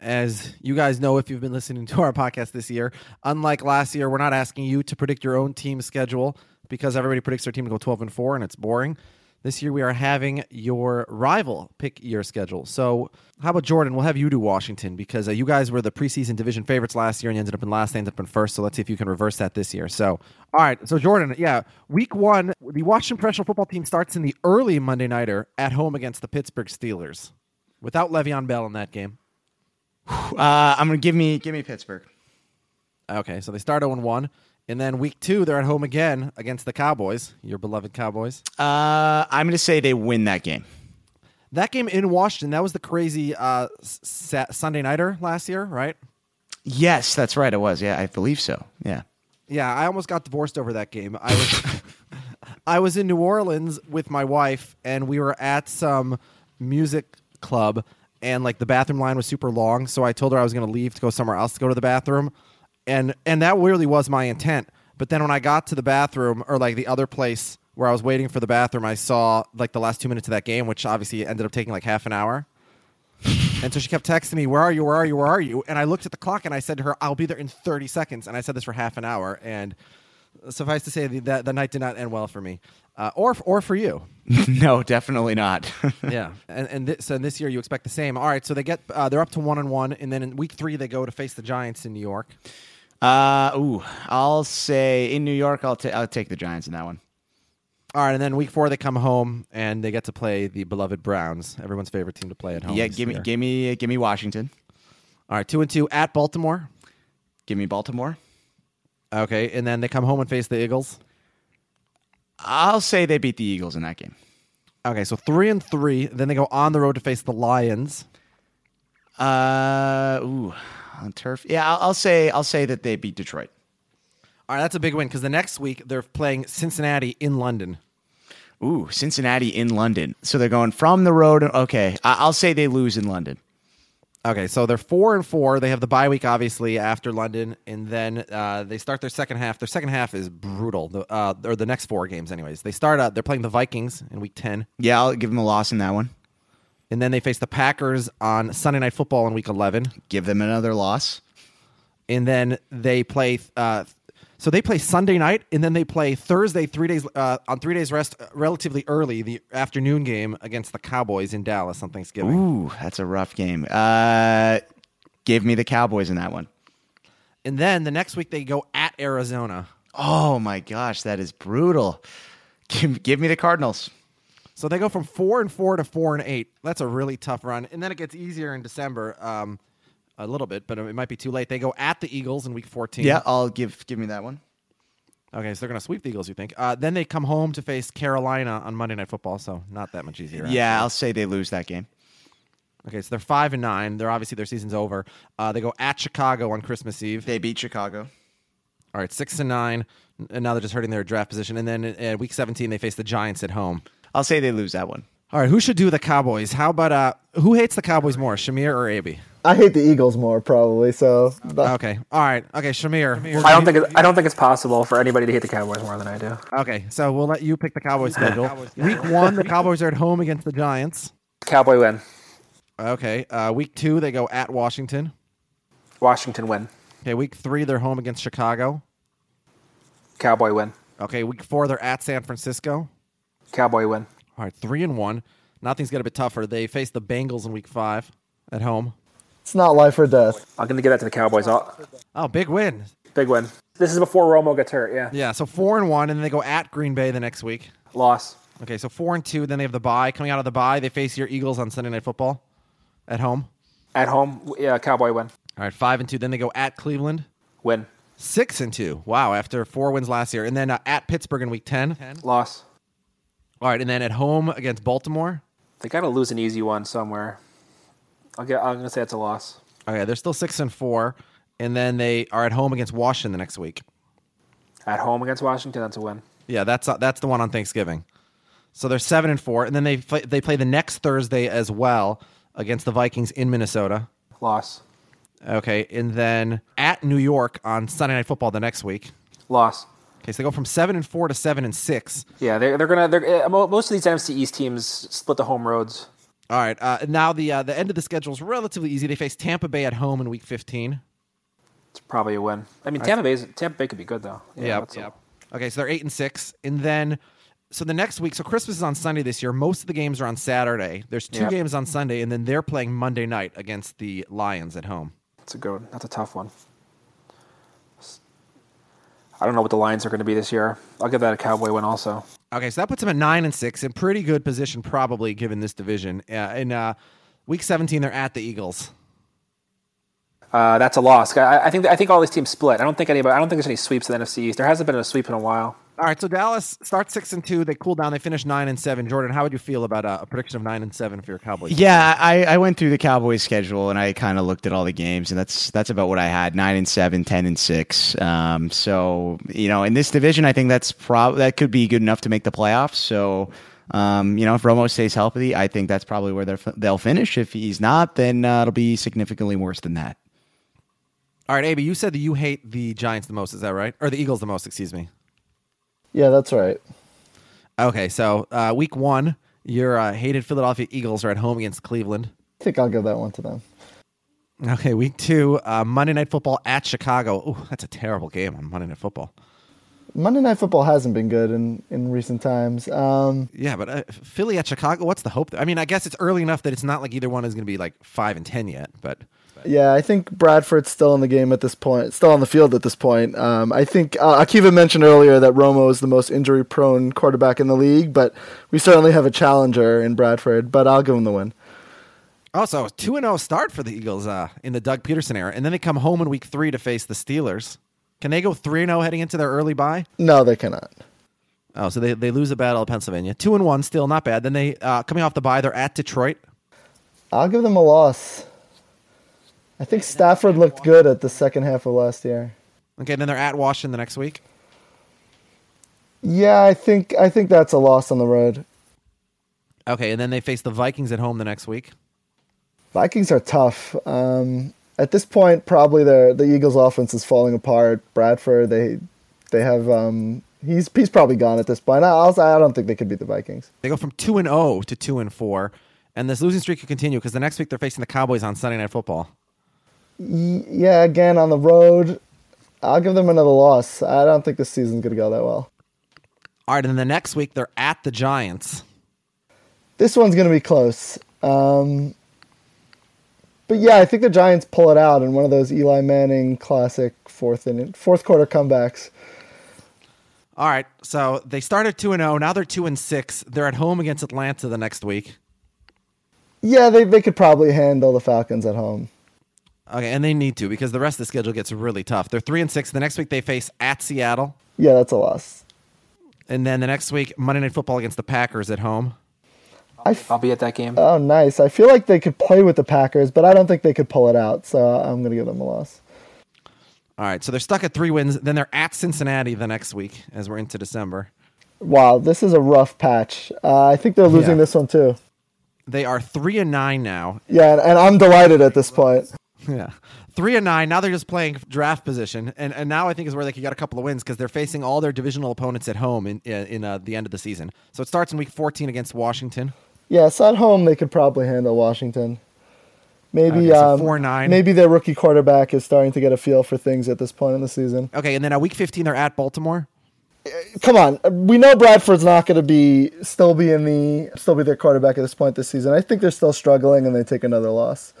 As you guys know, if you've been listening to our podcast this year, unlike last year, we're not asking you to predict your own team schedule because everybody predicts their team to go 12 and 4 and it's boring. This year we are having your rival pick your schedule. So, how about Jordan? We'll have you do Washington because uh, you guys were the preseason division favorites last year and you ended up in last, they ended up in first. So, let's see if you can reverse that this year. So, all right. So, Jordan, yeah, week one, the Washington professional football team starts in the early Monday Nighter at home against the Pittsburgh Steelers without Le'Veon Bell in that game. Uh, I'm gonna give me give me Pittsburgh. Okay, so they start 0 1. And then week two, they're at home again against the Cowboys, your beloved Cowboys. Uh, I'm gonna say they win that game. That game in Washington, that was the crazy uh, sa- Sunday Nighter last year, right? Yes, that's right. It was. Yeah, I believe so. Yeah. Yeah, I almost got divorced over that game. I was I was in New Orleans with my wife, and we were at some music club, and like the bathroom line was super long. So I told her I was going to leave to go somewhere else to go to the bathroom, and and that really was my intent. But then when I got to the bathroom or like the other place where I was waiting for the bathroom, I saw like the last two minutes of that game, which obviously ended up taking like half an hour. and so she kept texting me, "Where are you? Where are you? Where are you?" And I looked at the clock and I said to her, "I'll be there in 30 seconds." And I said this for half an hour. And suffice to say, the, the, the night did not end well for me, uh, or or for you. no, definitely not. yeah, and and this, so this year you expect the same. All right, so they get uh, they're up to one and one, and then in week three they go to face the Giants in New York. Uh, ooh, I'll say in New York, I'll, ta- I'll take the Giants in that one. All right, and then week four they come home and they get to play the beloved Browns, everyone's favorite team to play at home. yeah, this give me, year. give me, give me Washington. All right, two and two at Baltimore. Give me Baltimore. Okay, and then they come home and face the Eagles. I'll say they beat the Eagles in that game. Okay, so three and three. Then they go on the road to face the Lions. Uh, ooh, on turf. Yeah, I'll, I'll say, I'll say that they beat Detroit. All right, that's a big win because the next week they're playing Cincinnati in London. Ooh, Cincinnati in London. So they're going from the road. Okay, I- I'll say they lose in London. Okay, so they're four and four. They have the bye week, obviously, after London, and then uh, they start their second half. Their second half is brutal. The, uh, or the next four games, anyways. They start out. They're playing the Vikings in week ten, Yeah, I'll give them a loss in that one. And then they face the Packers on Sunday Night Football in week eleven, Give them another loss. and then they play. Uh, so they play Sunday night, and then they play Thursday, three days uh, on three days rest, uh, relatively early, the afternoon game against the Cowboys in Dallas on Thanksgiving. Ooh, that's a rough game. Uh, give me the Cowboys in that one. And then the next week they go at Arizona. Oh my gosh, that is brutal. Give, give me the Cardinals. So they go from four and four to four and eight. That's a really tough run. And then it gets easier in December, um, a little bit, but it might be too late. They go at the Eagles in week fourteen. Yeah, I'll give give me that one. Okay, so they're going to sweep the Eagles. You think? Uh, then they come home to face Carolina on Monday Night Football. So not that much easier. Yeah, actually. I'll say they lose that game. Okay, so they're five and nine. They're obviously their season's over. Uh, they go at Chicago on Christmas Eve. They beat Chicago. All right, six and nine, and now they're just hurting their draft position. And then uh, week seventeen they face the Giants at home. I'll say they lose that one. All right, who should do the Cowboys? How about uh, who hates the Cowboys more, Shamir or Aby? I hate the Eagles more, probably. So Okay, all right, okay, Shamir. I don't think it, I don't think it's possible for anybody to hate the Cowboys more than I do. Okay, so we'll let you pick the Cowboys schedule. Week one, the Cowboys are at home against the Giants. Cowboy win. Okay, uh, week two, they go at Washington. Washington win. Okay, week three, they're home against Chicago. Cowboy win. Okay, week four, they're at San Francisco. Cowboy win. All right, three and one. Now things get a bit tougher. They face the Bengals in week five at home. it's not life or death. I'm going to give that to the Cowboys. I'll, Oh, big win. big win. This is before Romo gets hurt. Yeah. Yeah, so four and one, and then they go at Green Bay the next week. Loss. Okay, so four and two. Then they have the bye. Coming out of the bye, they face your Eagles on Sunday Night Football at home. At home. Yeah. Cowboy win. All right, five and two. Then they go at Cleveland. Win. Six and two. Wow, after four wins last year, and then uh, at Pittsburgh in Week ten. Loss. All right, and then at home against Baltimore. They got to lose an easy one somewhere. I'll get. I'm going to say it's a loss. Okay, they're still six and four, and then they are at home against Washington the next week. At home against Washington, that's a win. Yeah, that's uh, that's the one on Thanksgiving. So they're seven and four, and then they play, they play the next Thursday as well against the Vikings in Minnesota. Loss. Okay, and then at New York on Sunday Night Football the next week. Loss. Okay, so they go from seven and four to seven and six. Yeah, they're they're gonna. They're, uh, most of these NFC East teams split the home roads. All right, uh, now the uh, the end of the schedule is relatively easy. They face Tampa Bay at home in Week fifteen. It's probably a win. I mean, Tampa Bay's Tampa Bay could be good though. Yeah. that's a- Okay, so they're eight and six, and then so the next week. So Christmas is on Sunday this year. Most of the games are on Saturday. There's two Yep. games on Sunday, and then they're playing Monday night against the Lions at home. That's a good. That's a tough one. I don't know what the Lions are going to be this year. I'll give that a Cowboy win also. Okay, so that puts them at nine and six, in pretty good position, probably given this division. Uh, in uh, week 17, they're at the Eagles. Uh, that's a loss. I, I think I think all these teams split. I don't think anybody. I don't think there's any sweeps in the NFC East. There hasn't been a sweep in a while. All right, so Dallas starts six and two. They cool down. They finish nine and seven. Jordan, how would you feel about uh, a prediction of nine and seven for your Cowboys? Yeah, I, I went through the Cowboys schedule and I kind of looked at all the games, and that's that's about what I had: nine and seven, ten and six. Um, so you know, in this division, I think that's prob that could be good enough to make the playoffs. So Um, you know, if Romo stays healthy, I think that's probably where they're, they'll finish. If he's not, then uh, it'll be significantly worse than that. All right, AB, you said that you hate the Giants the most. Is that right? Or the Eagles the most? Excuse me. Yeah, that's right. Okay, so uh, week one, your uh, hated Philadelphia Eagles are at home against Cleveland. I think I'll give that one to them. Okay, week two, uh, Monday Night Football at Chicago. Oh, that's a terrible game on Monday Night Football. Monday Night Football hasn't been good in, in recent times. Um, yeah, but uh, Philly at Chicago, what's the hope? There? I mean, I guess it's early enough that it's not like either one is going to be like five and ten yet. But yeah, I think Bradford's still in the game at this point, still on the field at this point. Um, I think uh, Akiva mentioned earlier that Romo is the most injury prone quarterback in the league, but we certainly have a challenger in Bradford. But I'll give him the win. Also, two and zero start for the Eagles uh, in the Doug Pederson era, and then they come home in week three to face the Steelers. Can they go three and zero heading into their early bye? No, they cannot. Oh, so they, they lose a battle of Pennsylvania. Two and one, still not bad. Then they uh, coming off the bye, they're at Detroit. I'll give them a loss. I think Stafford looked good at the second half of last year. Okay, then they're at Washington the next week. Yeah, I think I think that's a loss on the road. Okay, and then they face the Vikings at home the next week. Vikings are tough. Um, at this point, probably the the Eagles' offense is falling apart. Bradford, they they have um, he's he's probably gone at this point. I, I don't think they could beat the Vikings. They go from two and zero to two and four, and this losing streak could continue because the next week they're facing the Cowboys on Sunday Night Football. Yeah, again on the road. I'll give them another loss. I don't think this season's going to go that well. All right, and the next week they're at the Giants. This one's going to be close. Um, but yeah, I think the Giants pull it out in one of those Eli Manning classic fourth and fourth quarter comebacks. All right, so they started two and zero. Now they're two and six. They're at home against Atlanta the next week. Yeah, they they could probably handle the Falcons at home. Okay, and they need to because the rest of the schedule gets really tough. They're three and six. The next week they face at Seattle. Yeah, that's a loss. And then the next week, Monday Night Football against the Packers at home. I f- I'll be at that game. Oh, nice. I feel like they could play with the Packers, but I don't think they could pull it out. So I'm going to give them a loss. All right, so they're stuck at three wins. Then they're at Cincinnati the next week as we're into December. Wow, this is a rough patch. Uh, I think they're losing Yeah. this one too. They are three and nine now. Yeah, and, and I'm delighted at this point. Yeah, three and nine. Now they're just playing draft position, and and now I think is where they could get a couple of wins because they're facing all their divisional opponents at home in in, uh, the end of the season. So it starts in week 14 against Washington. Yeah, so at home they could probably handle Washington. Maybe Okay, so um, 4-9. maybe their rookie quarterback is starting to get a feel for things at this point in the season. Okay, and then at week 15 they're at Baltimore. Come on, we know Bradford's not going to be still be in the still be their quarterback at this point this season. I think they're still struggling and they take another loss.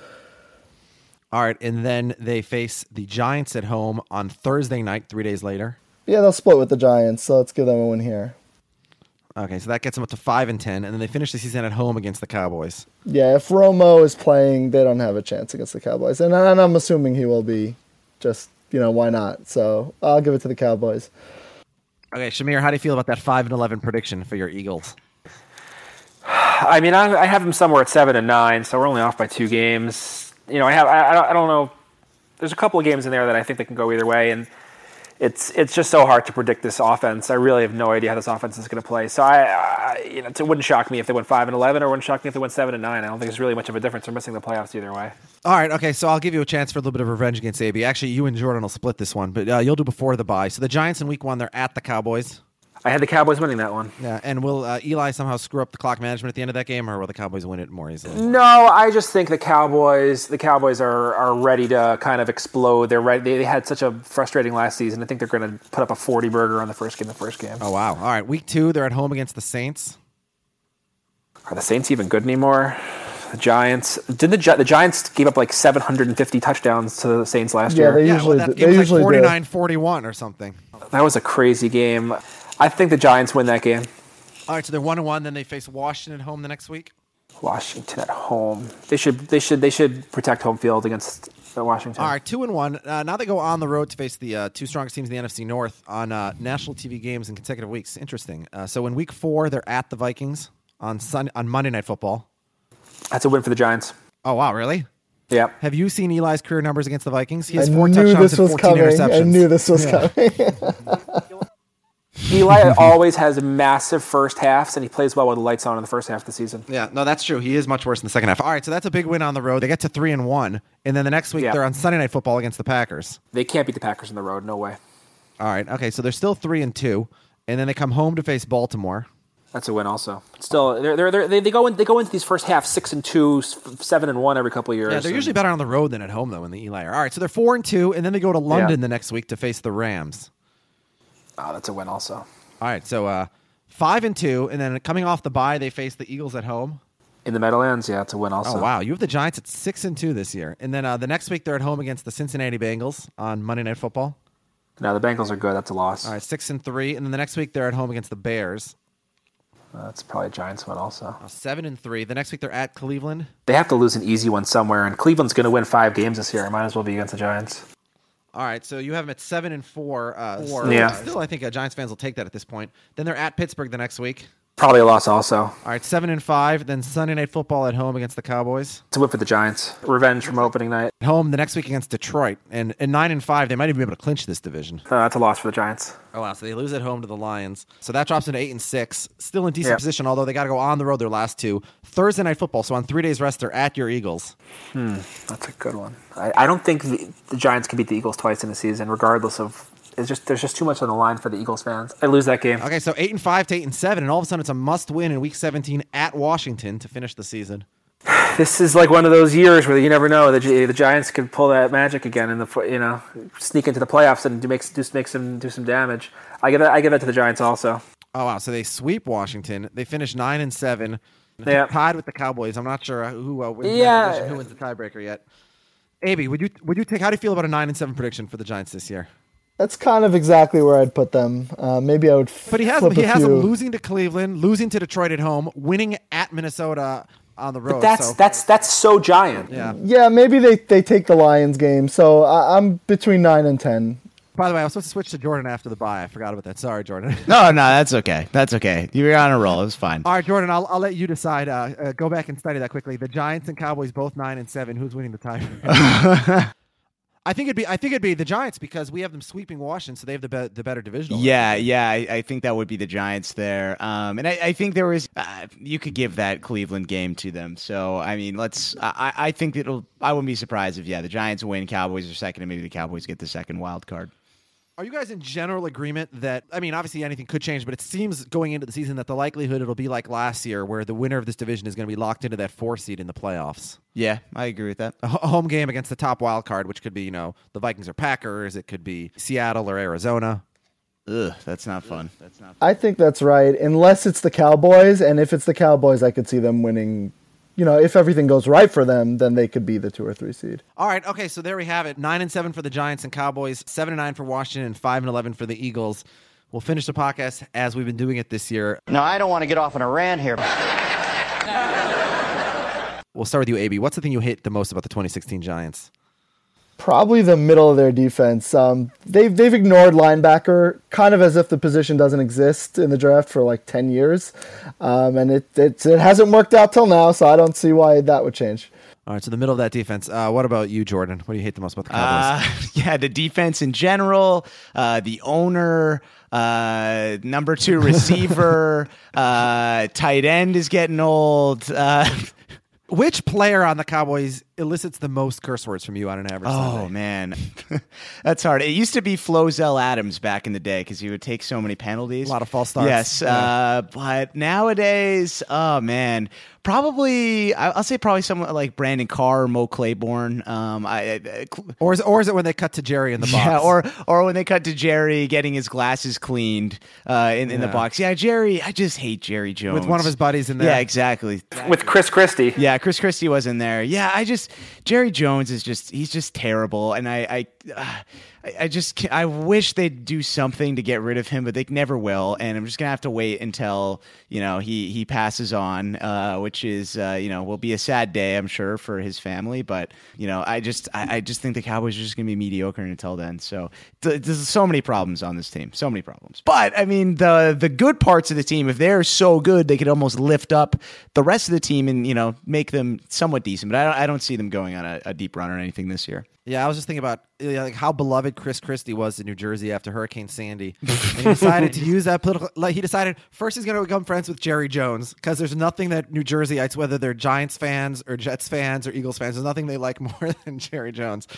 All right, and then they face the Giants at home on Thursday night, three days later. Yeah, they'll split with the Giants, so let's give them a win here. Okay, so that gets them up to five and ten, and then they finish the season at home against the Cowboys. Yeah, if Romo is playing, they don't have a chance against the Cowboys, and, and I'm assuming he will be. Just you know, why not? So I'll give it to the Cowboys. Okay, Shamir, how do you feel about that five and eleven prediction for your Eagles? I mean, I, I have them somewhere at seven and nine, so we're only off by two games. You know, I have I, I don't- know. There's a couple of games in there that I think they can go either way, and it's it's just so hard to predict this offense. I really have no idea how this offense is going to play. So I, I you know, it wouldn't shock me if they went five and eleven, or wouldn't shock me if they went seven and nine. I don't think there's really much of a difference. They're missing the playoffs either way. All right, okay, so I'll give you a chance for a little bit of revenge against AB. Actually, you and Jordan will split this one, but uh, you'll do before the bye. So the Giants in Week One, they're at the Cowboys. I had the Cowboys winning that one. Yeah, and will uh, Eli somehow screw up the clock management at the end of that game, or will the Cowboys win it more easily? No, I just think the Cowboys. The Cowboys are, are ready to kind of explode. They're ready. They, they had such a frustrating last season. I think they're going to put up a forty burger on the first game. The first game. Oh wow! All right, Week Two, they're at home against the Saints. Are the Saints even good anymore? The Giants. Didn't the Gi- the Giants gave up like seven hundred and fifty touchdowns to the Saints last Yeah, year? they Yeah, usually well, that do- game they was usually like do. 49-41 or something. That was a crazy game. I think the Giants win that game. All right, so they're one and one. Then they face Washington at home the next week. Washington at home. They should they should they should protect home field against uh, Washington. All right, two and one. Uh, now they go on the road to face the uh, two strongest teams in the NFC North on uh, national TV games in consecutive weeks. Interesting. Uh, so in Week Four, they're at the Vikings on Sun on Monday Night Football. That's a win for the Giants. Oh wow, really? Yeah. Have you seen Eli's career numbers against the Vikings? He has I four touchdowns and was 14 coming. interceptions. I knew this was Yeah. coming. Eli always has massive first halves, and he plays well with the lights on in the first half of the season. Yeah, no, that's true. He is much worse in the second half. All right, so that's a big win on the road. They get to three and one, and then the next week Yeah. they're on Sunday Night Football against the Packers. They can't beat the Packers on the road. No way. All right, okay, so they're still three and two, and then they come home to face Baltimore. That's a win. Also, still, they're, they're, they're, they they go in, they go into these first half six and two, seven and one every couple of years. Yeah, they're and- usually better on the road than at home though in the Eli. All right, so they're four and two, and then they go to London the next week to face the Rams. Oh, that's a win. Also, All right, so uh, five and two, and then coming off the bye, they face the Eagles at home. in the Meadowlands, yeah, it's a win. Also, Oh wow, you have the Giants at six and two this year, and then uh, the next week they're at home against the Cincinnati Bengals on Monday Night Football. No, the Bengals are good. That's a loss. All right, six and three, and then the next week they're at home against the Bears. Uh, that's probably a Giants win. Also, Uh, seven and three. The next week they're at Cleveland. they have to lose an easy one somewhere, and Cleveland's going to win five games this year. Might as well be against the Giants. All right, so you have them at seven and four. Uh, Four. still, Yeah. Still, I think uh, Giants fans will take that at this point. Then they're at Pittsburgh the next week. Probably a loss. Also, All right, seven and five. Then Sunday Night Football at home against the Cowboys. it's a win for the Giants. Revenge from opening night. At home the next week against Detroit, and and nine and five. They might even be able to clinch this division. Uh, that's a loss for the Giants. Oh wow! So they lose at home to the Lions. So that drops into eight and six. Still in decent Yeah. position, although they got to go on the road their last two. Thursday night football. So on three days rest, they're at your Eagles. Hmm, that's a good one. I, I don't think the, the Giants can beat the Eagles twice in a season, regardless of. It's just there's just too much on the line for the Eagles fans. I lose that game. Okay, so eight and five to eight and seven, and all of a sudden it's a must win in Week 17 at Washington to finish the season. This is like one of those years where you never know the the Giants could pull that magic again and the you know sneak into the playoffs and do make do make some do some damage. I give that I give that to the Giants also. Oh wow! So they sweep Washington. They finish nine and seven, Yeah. tied with the Cowboys. I'm not sure who uh, wins Yeah. who wins the tiebreaker yet. Ab, would you would you take? How do you feel about a nine and seven prediction for the Giants this year? That's kind of exactly where I'd put them. Uh, maybe I would. But he has flip he a has them few. losing to Cleveland, losing to Detroit at home, winning at Minnesota on the road. But that's so, that's that's so giant. yeah. Yeah, maybe they, they take the Lions game. So I, I'm between nine and ten. By the way, I was supposed to switch to Jordan after the bye. I forgot about that. Sorry, Jordan. No, no, that's okay. That's okay. You were on a roll. It was fine. All right, Jordan. I'll, I'll let you decide. Uh, uh, go back and study that quickly. The Giants and Cowboys both nine and seven. Who's winning the tie? I think it'd be I think it'd be the Giants because we have them sweeping Washington, so they have the be- the better division. Yeah, yeah, I, I think that would be the Giants there. Um, and I, I think there was uh, you could give that Cleveland game to them. So I mean, let's. I, I think it'll. I wouldn't be surprised if yeah, the Giants win, Cowboys are second, and maybe the Cowboys get the second wild card. Are you guys in general agreement that I mean, obviously anything could change, but it seems going into the season that the likelihood it'll be like last year, where the winner of this division is going to be locked into that four seed in the playoffs. Yeah, I agree with that. A home game against the top wild card, which could be you know the Vikings or Packers, it could be Seattle or Arizona. Ugh, that's not fun. That's not. Fun. I think that's right, unless it's the Cowboys. And if it's the Cowboys, I could see them winning. You know, if everything goes right for them, then they could be the two or three seed. All right, okay, so there we have it. Nine and seven for the Giants and Cowboys, seven and nine for Washington, and five and eleven for the Eagles. We'll finish the podcast as we've been doing it this year. No, I don't want to get off on a rant here. We'll start with you, AB. What's the thing you hate the most about the 2016 Giants? Probably the middle of their defense. Um, they've they've ignored linebacker, kind of as if the position doesn't exist in the draft for like ten years, um, and it, it it hasn't worked out till now. So I don't see why that would change. All right, so the middle of that defense. Uh, what about you, Jordan? What do you hate the most about the Cowboys? Uh, yeah, the defense in general, uh, the owner, uh, number two receiver, uh, tight end is getting old. Uh, Which player on the Cowboys elicits the most curse words from you on an average Oh Sunday? man, that's hard. It used to be Flozell Adams back in the day because he would take so many penalties. A lot of false starts. Yes, Yeah. uh, but nowadays, oh man, probably I- I'll say probably someone like Brandon Carr or Mo Claiborne. Um, I, I Or is, or is it when they cut to Jerry in the box? yeah, or or when they cut to Jerry getting his glasses cleaned uh, in in the box. Yeah, Jerry, I just hate Jerry Jones With one of his buddies in there. Yeah, exactly. With Chris Christie. Yeah, Chris Christie was in there. Yeah, I just Jerry Jones is just he's just terrible, and I I uh, I- I just I wish they'd do something to get rid of him, but they never will, and I'm just gonna have to wait until you know he he passes on, uh, which is uh, you know will be a sad day I'm sure for his family, but you know I just I, I just think the Cowboys are just gonna be mediocre until then. So th- there's so many problems on this team, so many problems. But I mean the the good parts of the team, if they're so good, they could almost lift up the rest of the team and you know make them somewhat decent. But I don't, I don't see them going on a, a deep run or anything this year. Yeah, I was just thinking about yeah, like how beloved Chris Christie was in New Jersey after Hurricane Sandy. and he decided to use that political. Like he decided first he's going to become friends with Jerry Jones because there's nothing that New Jerseyites, whether they're Giants fans or Jets fans or Eagles fans, there's nothing they like more than Jerry Jones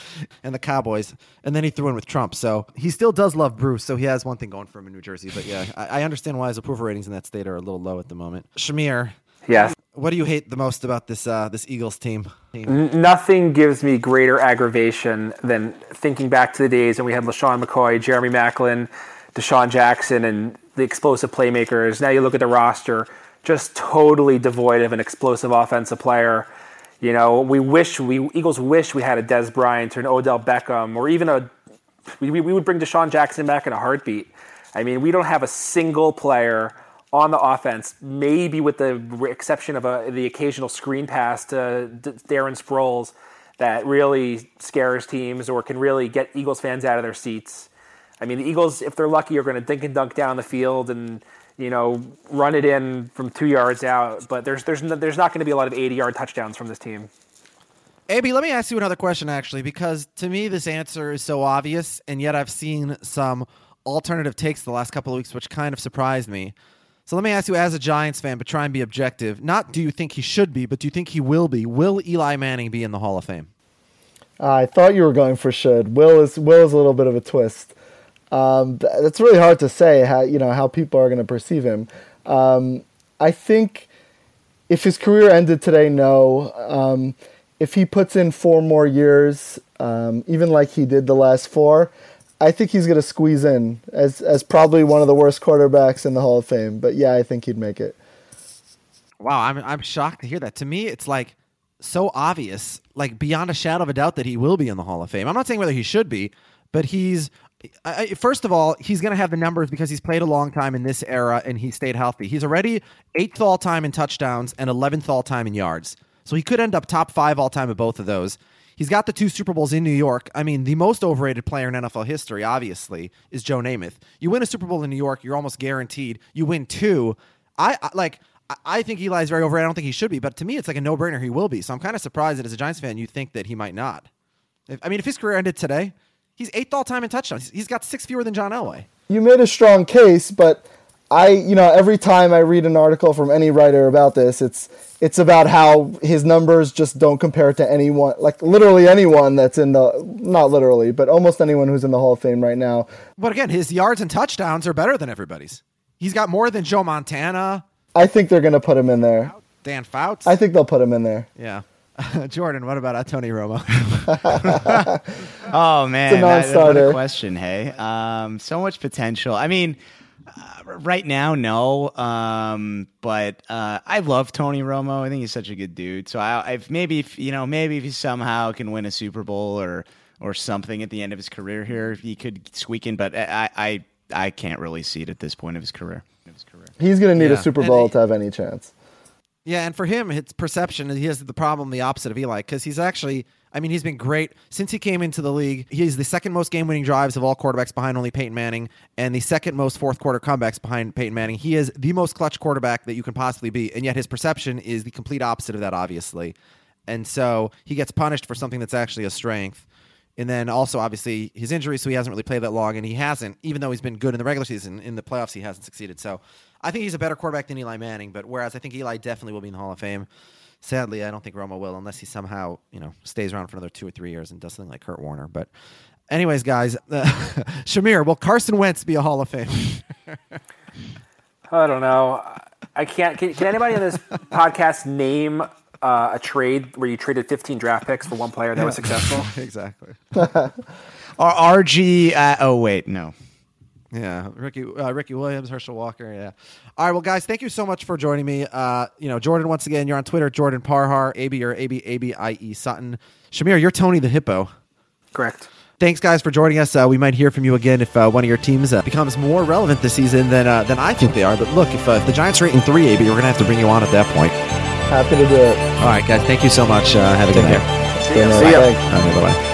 and the Cowboys. And then he threw in with Trump, so he still does love Bruce. So he has one thing going for him in New Jersey. But yeah, I, I understand why his approval ratings in that state are a little low at the moment. Shamir, Yes. what do you hate the most about this uh, this Eagles team? Nothing gives me greater aggravation than thinking back to the days when we had LeSean McCoy, Jeremy Maclin, DeSean Jackson, and the explosive playmakers. Now you look at the roster, just totally devoid of an explosive offensive player. You know, we wish we Eagles wish we had a Dez Bryant or an Odell Beckham or even a we, we would bring DeSean Jackson back in a heartbeat. I mean, we don't have a single player on the offense, maybe with the exception of a, the occasional screen pass to D- Darren Sproles, that really scares teams or can really get Eagles fans out of their seats. I mean, the Eagles, if they're lucky, are going to dink and dunk down the field and you know run it in from two yards out. But there's there's no, there's not going to be a lot of 80 yard touchdowns from this team. AB, let me ask you another question, actually, because to me this answer is so obvious, and yet I've seen some alternative takes the last couple of weeks, which kind of surprised me. So let me ask you, as a Giants fan, but try and be objective. Not do you think he should be, but do you think he will be? Will Eli Manning be in the Hall of Fame? I thought you were going for should. Will is Will is a little bit of a twist. Um, that's really hard to say how you know how people are going to perceive him. Um, I think if his career ended today, no. Um, if he puts in four more years, um, even like he did the last four, I think he's going to squeeze in as as probably one of the worst quarterbacks in the Hall of Fame. But yeah, I think he'd make it. Wow, I'm I'm shocked to hear that. To me, it's like so obvious, like beyond a shadow of a doubt, that he will be in the Hall of Fame. I'm not saying whether he should be, but he's I, first of all, he's going to have the numbers because he's played a long time in this era and he stayed healthy. He's already eighth all time in touchdowns and eleventh all time in yards, so he could end up top five all time at both of those. He's got the two Super Bowls in New York. I mean, the most overrated player in NFL history, obviously, is Joe Namath. You win a Super Bowl in New York, you're almost guaranteed. You win two. I, I like. I- think Eli's very overrated. I don't think he should be, but to me, it's like a no-brainer. He will be. So I'm kind of surprised that as a Giants fan, you think that he might not. If, I mean, if his career ended today, he's eighth all-time in touchdowns. He's got six fewer than John Elway. You made a strong case, but I, you know, every time I read an article from any writer about this, it's it's about how his numbers just don't compare to anyone, like literally anyone that's in the not literally, but almost anyone who's in the Hall of Fame right now. But again, his yards and touchdowns are better than everybody's. He's got more than Joe Montana, I think they're going to put him in there. Dan Fouts. I think they'll put him in there. Yeah. Jordan, what about uh, Tony Romo? Oh man, It's a that- what a non-starter. question. Hey, um, so much potential. I mean, right now, no. Um, but uh, I love Tony Romo. I think he's such a good dude. So I, if maybe if you know, maybe if he somehow can win a Super Bowl or or something at the end of his career here, he could squeak in. But I, I, I can't really see it at this point of his career. He's going to need Yeah. a Super Bowl he- to have any chance. Yeah, and for him, it's perception. He has the problem, the opposite of Eli, because he's actually, I mean, he's been great since he came into the league. He's the second most game winning drives of all quarterbacks behind only Peyton Manning, and the second most fourth quarter comebacks behind Peyton Manning. He is the most clutch quarterback that you can possibly be, and yet his perception is the complete opposite of that, obviously. And so he gets punished for something that's actually a strength. And then also, obviously, his injury, so he hasn't really played that long, and he hasn't, even though he's been good in the regular season, in the playoffs, he hasn't succeeded. So I think he's a better quarterback than Eli Manning, but whereas I think Eli definitely will be in the Hall of Fame, sadly, I don't think Romo will, unless he somehow, you know, stays around for another two or three years and does something like Kurt Warner. But, anyways, guys, uh, Shamir, will Carson Wentz be a Hall of Fame? I don't know. I can't. Can, can anybody on this podcast name uh, a trade where you traded 15 draft picks for one player that was successful? exactly. Or RG. Uh, oh wait, no. Yeah, Ricky, uh, Ricky Williams, Herschel Walker. Yeah. All right, well, guys, thank you so much for joining me. Uh, you know, Jordan, once again, you're on Twitter, Jordan Parhar, AB or AB ABIE E Sutton. Shamir, you're Tony the Hippo. Correct. Thanks, guys, for joining us. Uh, we might hear from you again if uh, one of your teams uh, becomes more relevant this season than uh, than I think they are. But look, if, uh, if the Giants are eight and three, AB, we're gonna have to bring you on at that point. Happy to do it. All right, guys, thank you so much. Uh, have a good night. See ya. See ya. Okay, bye bye.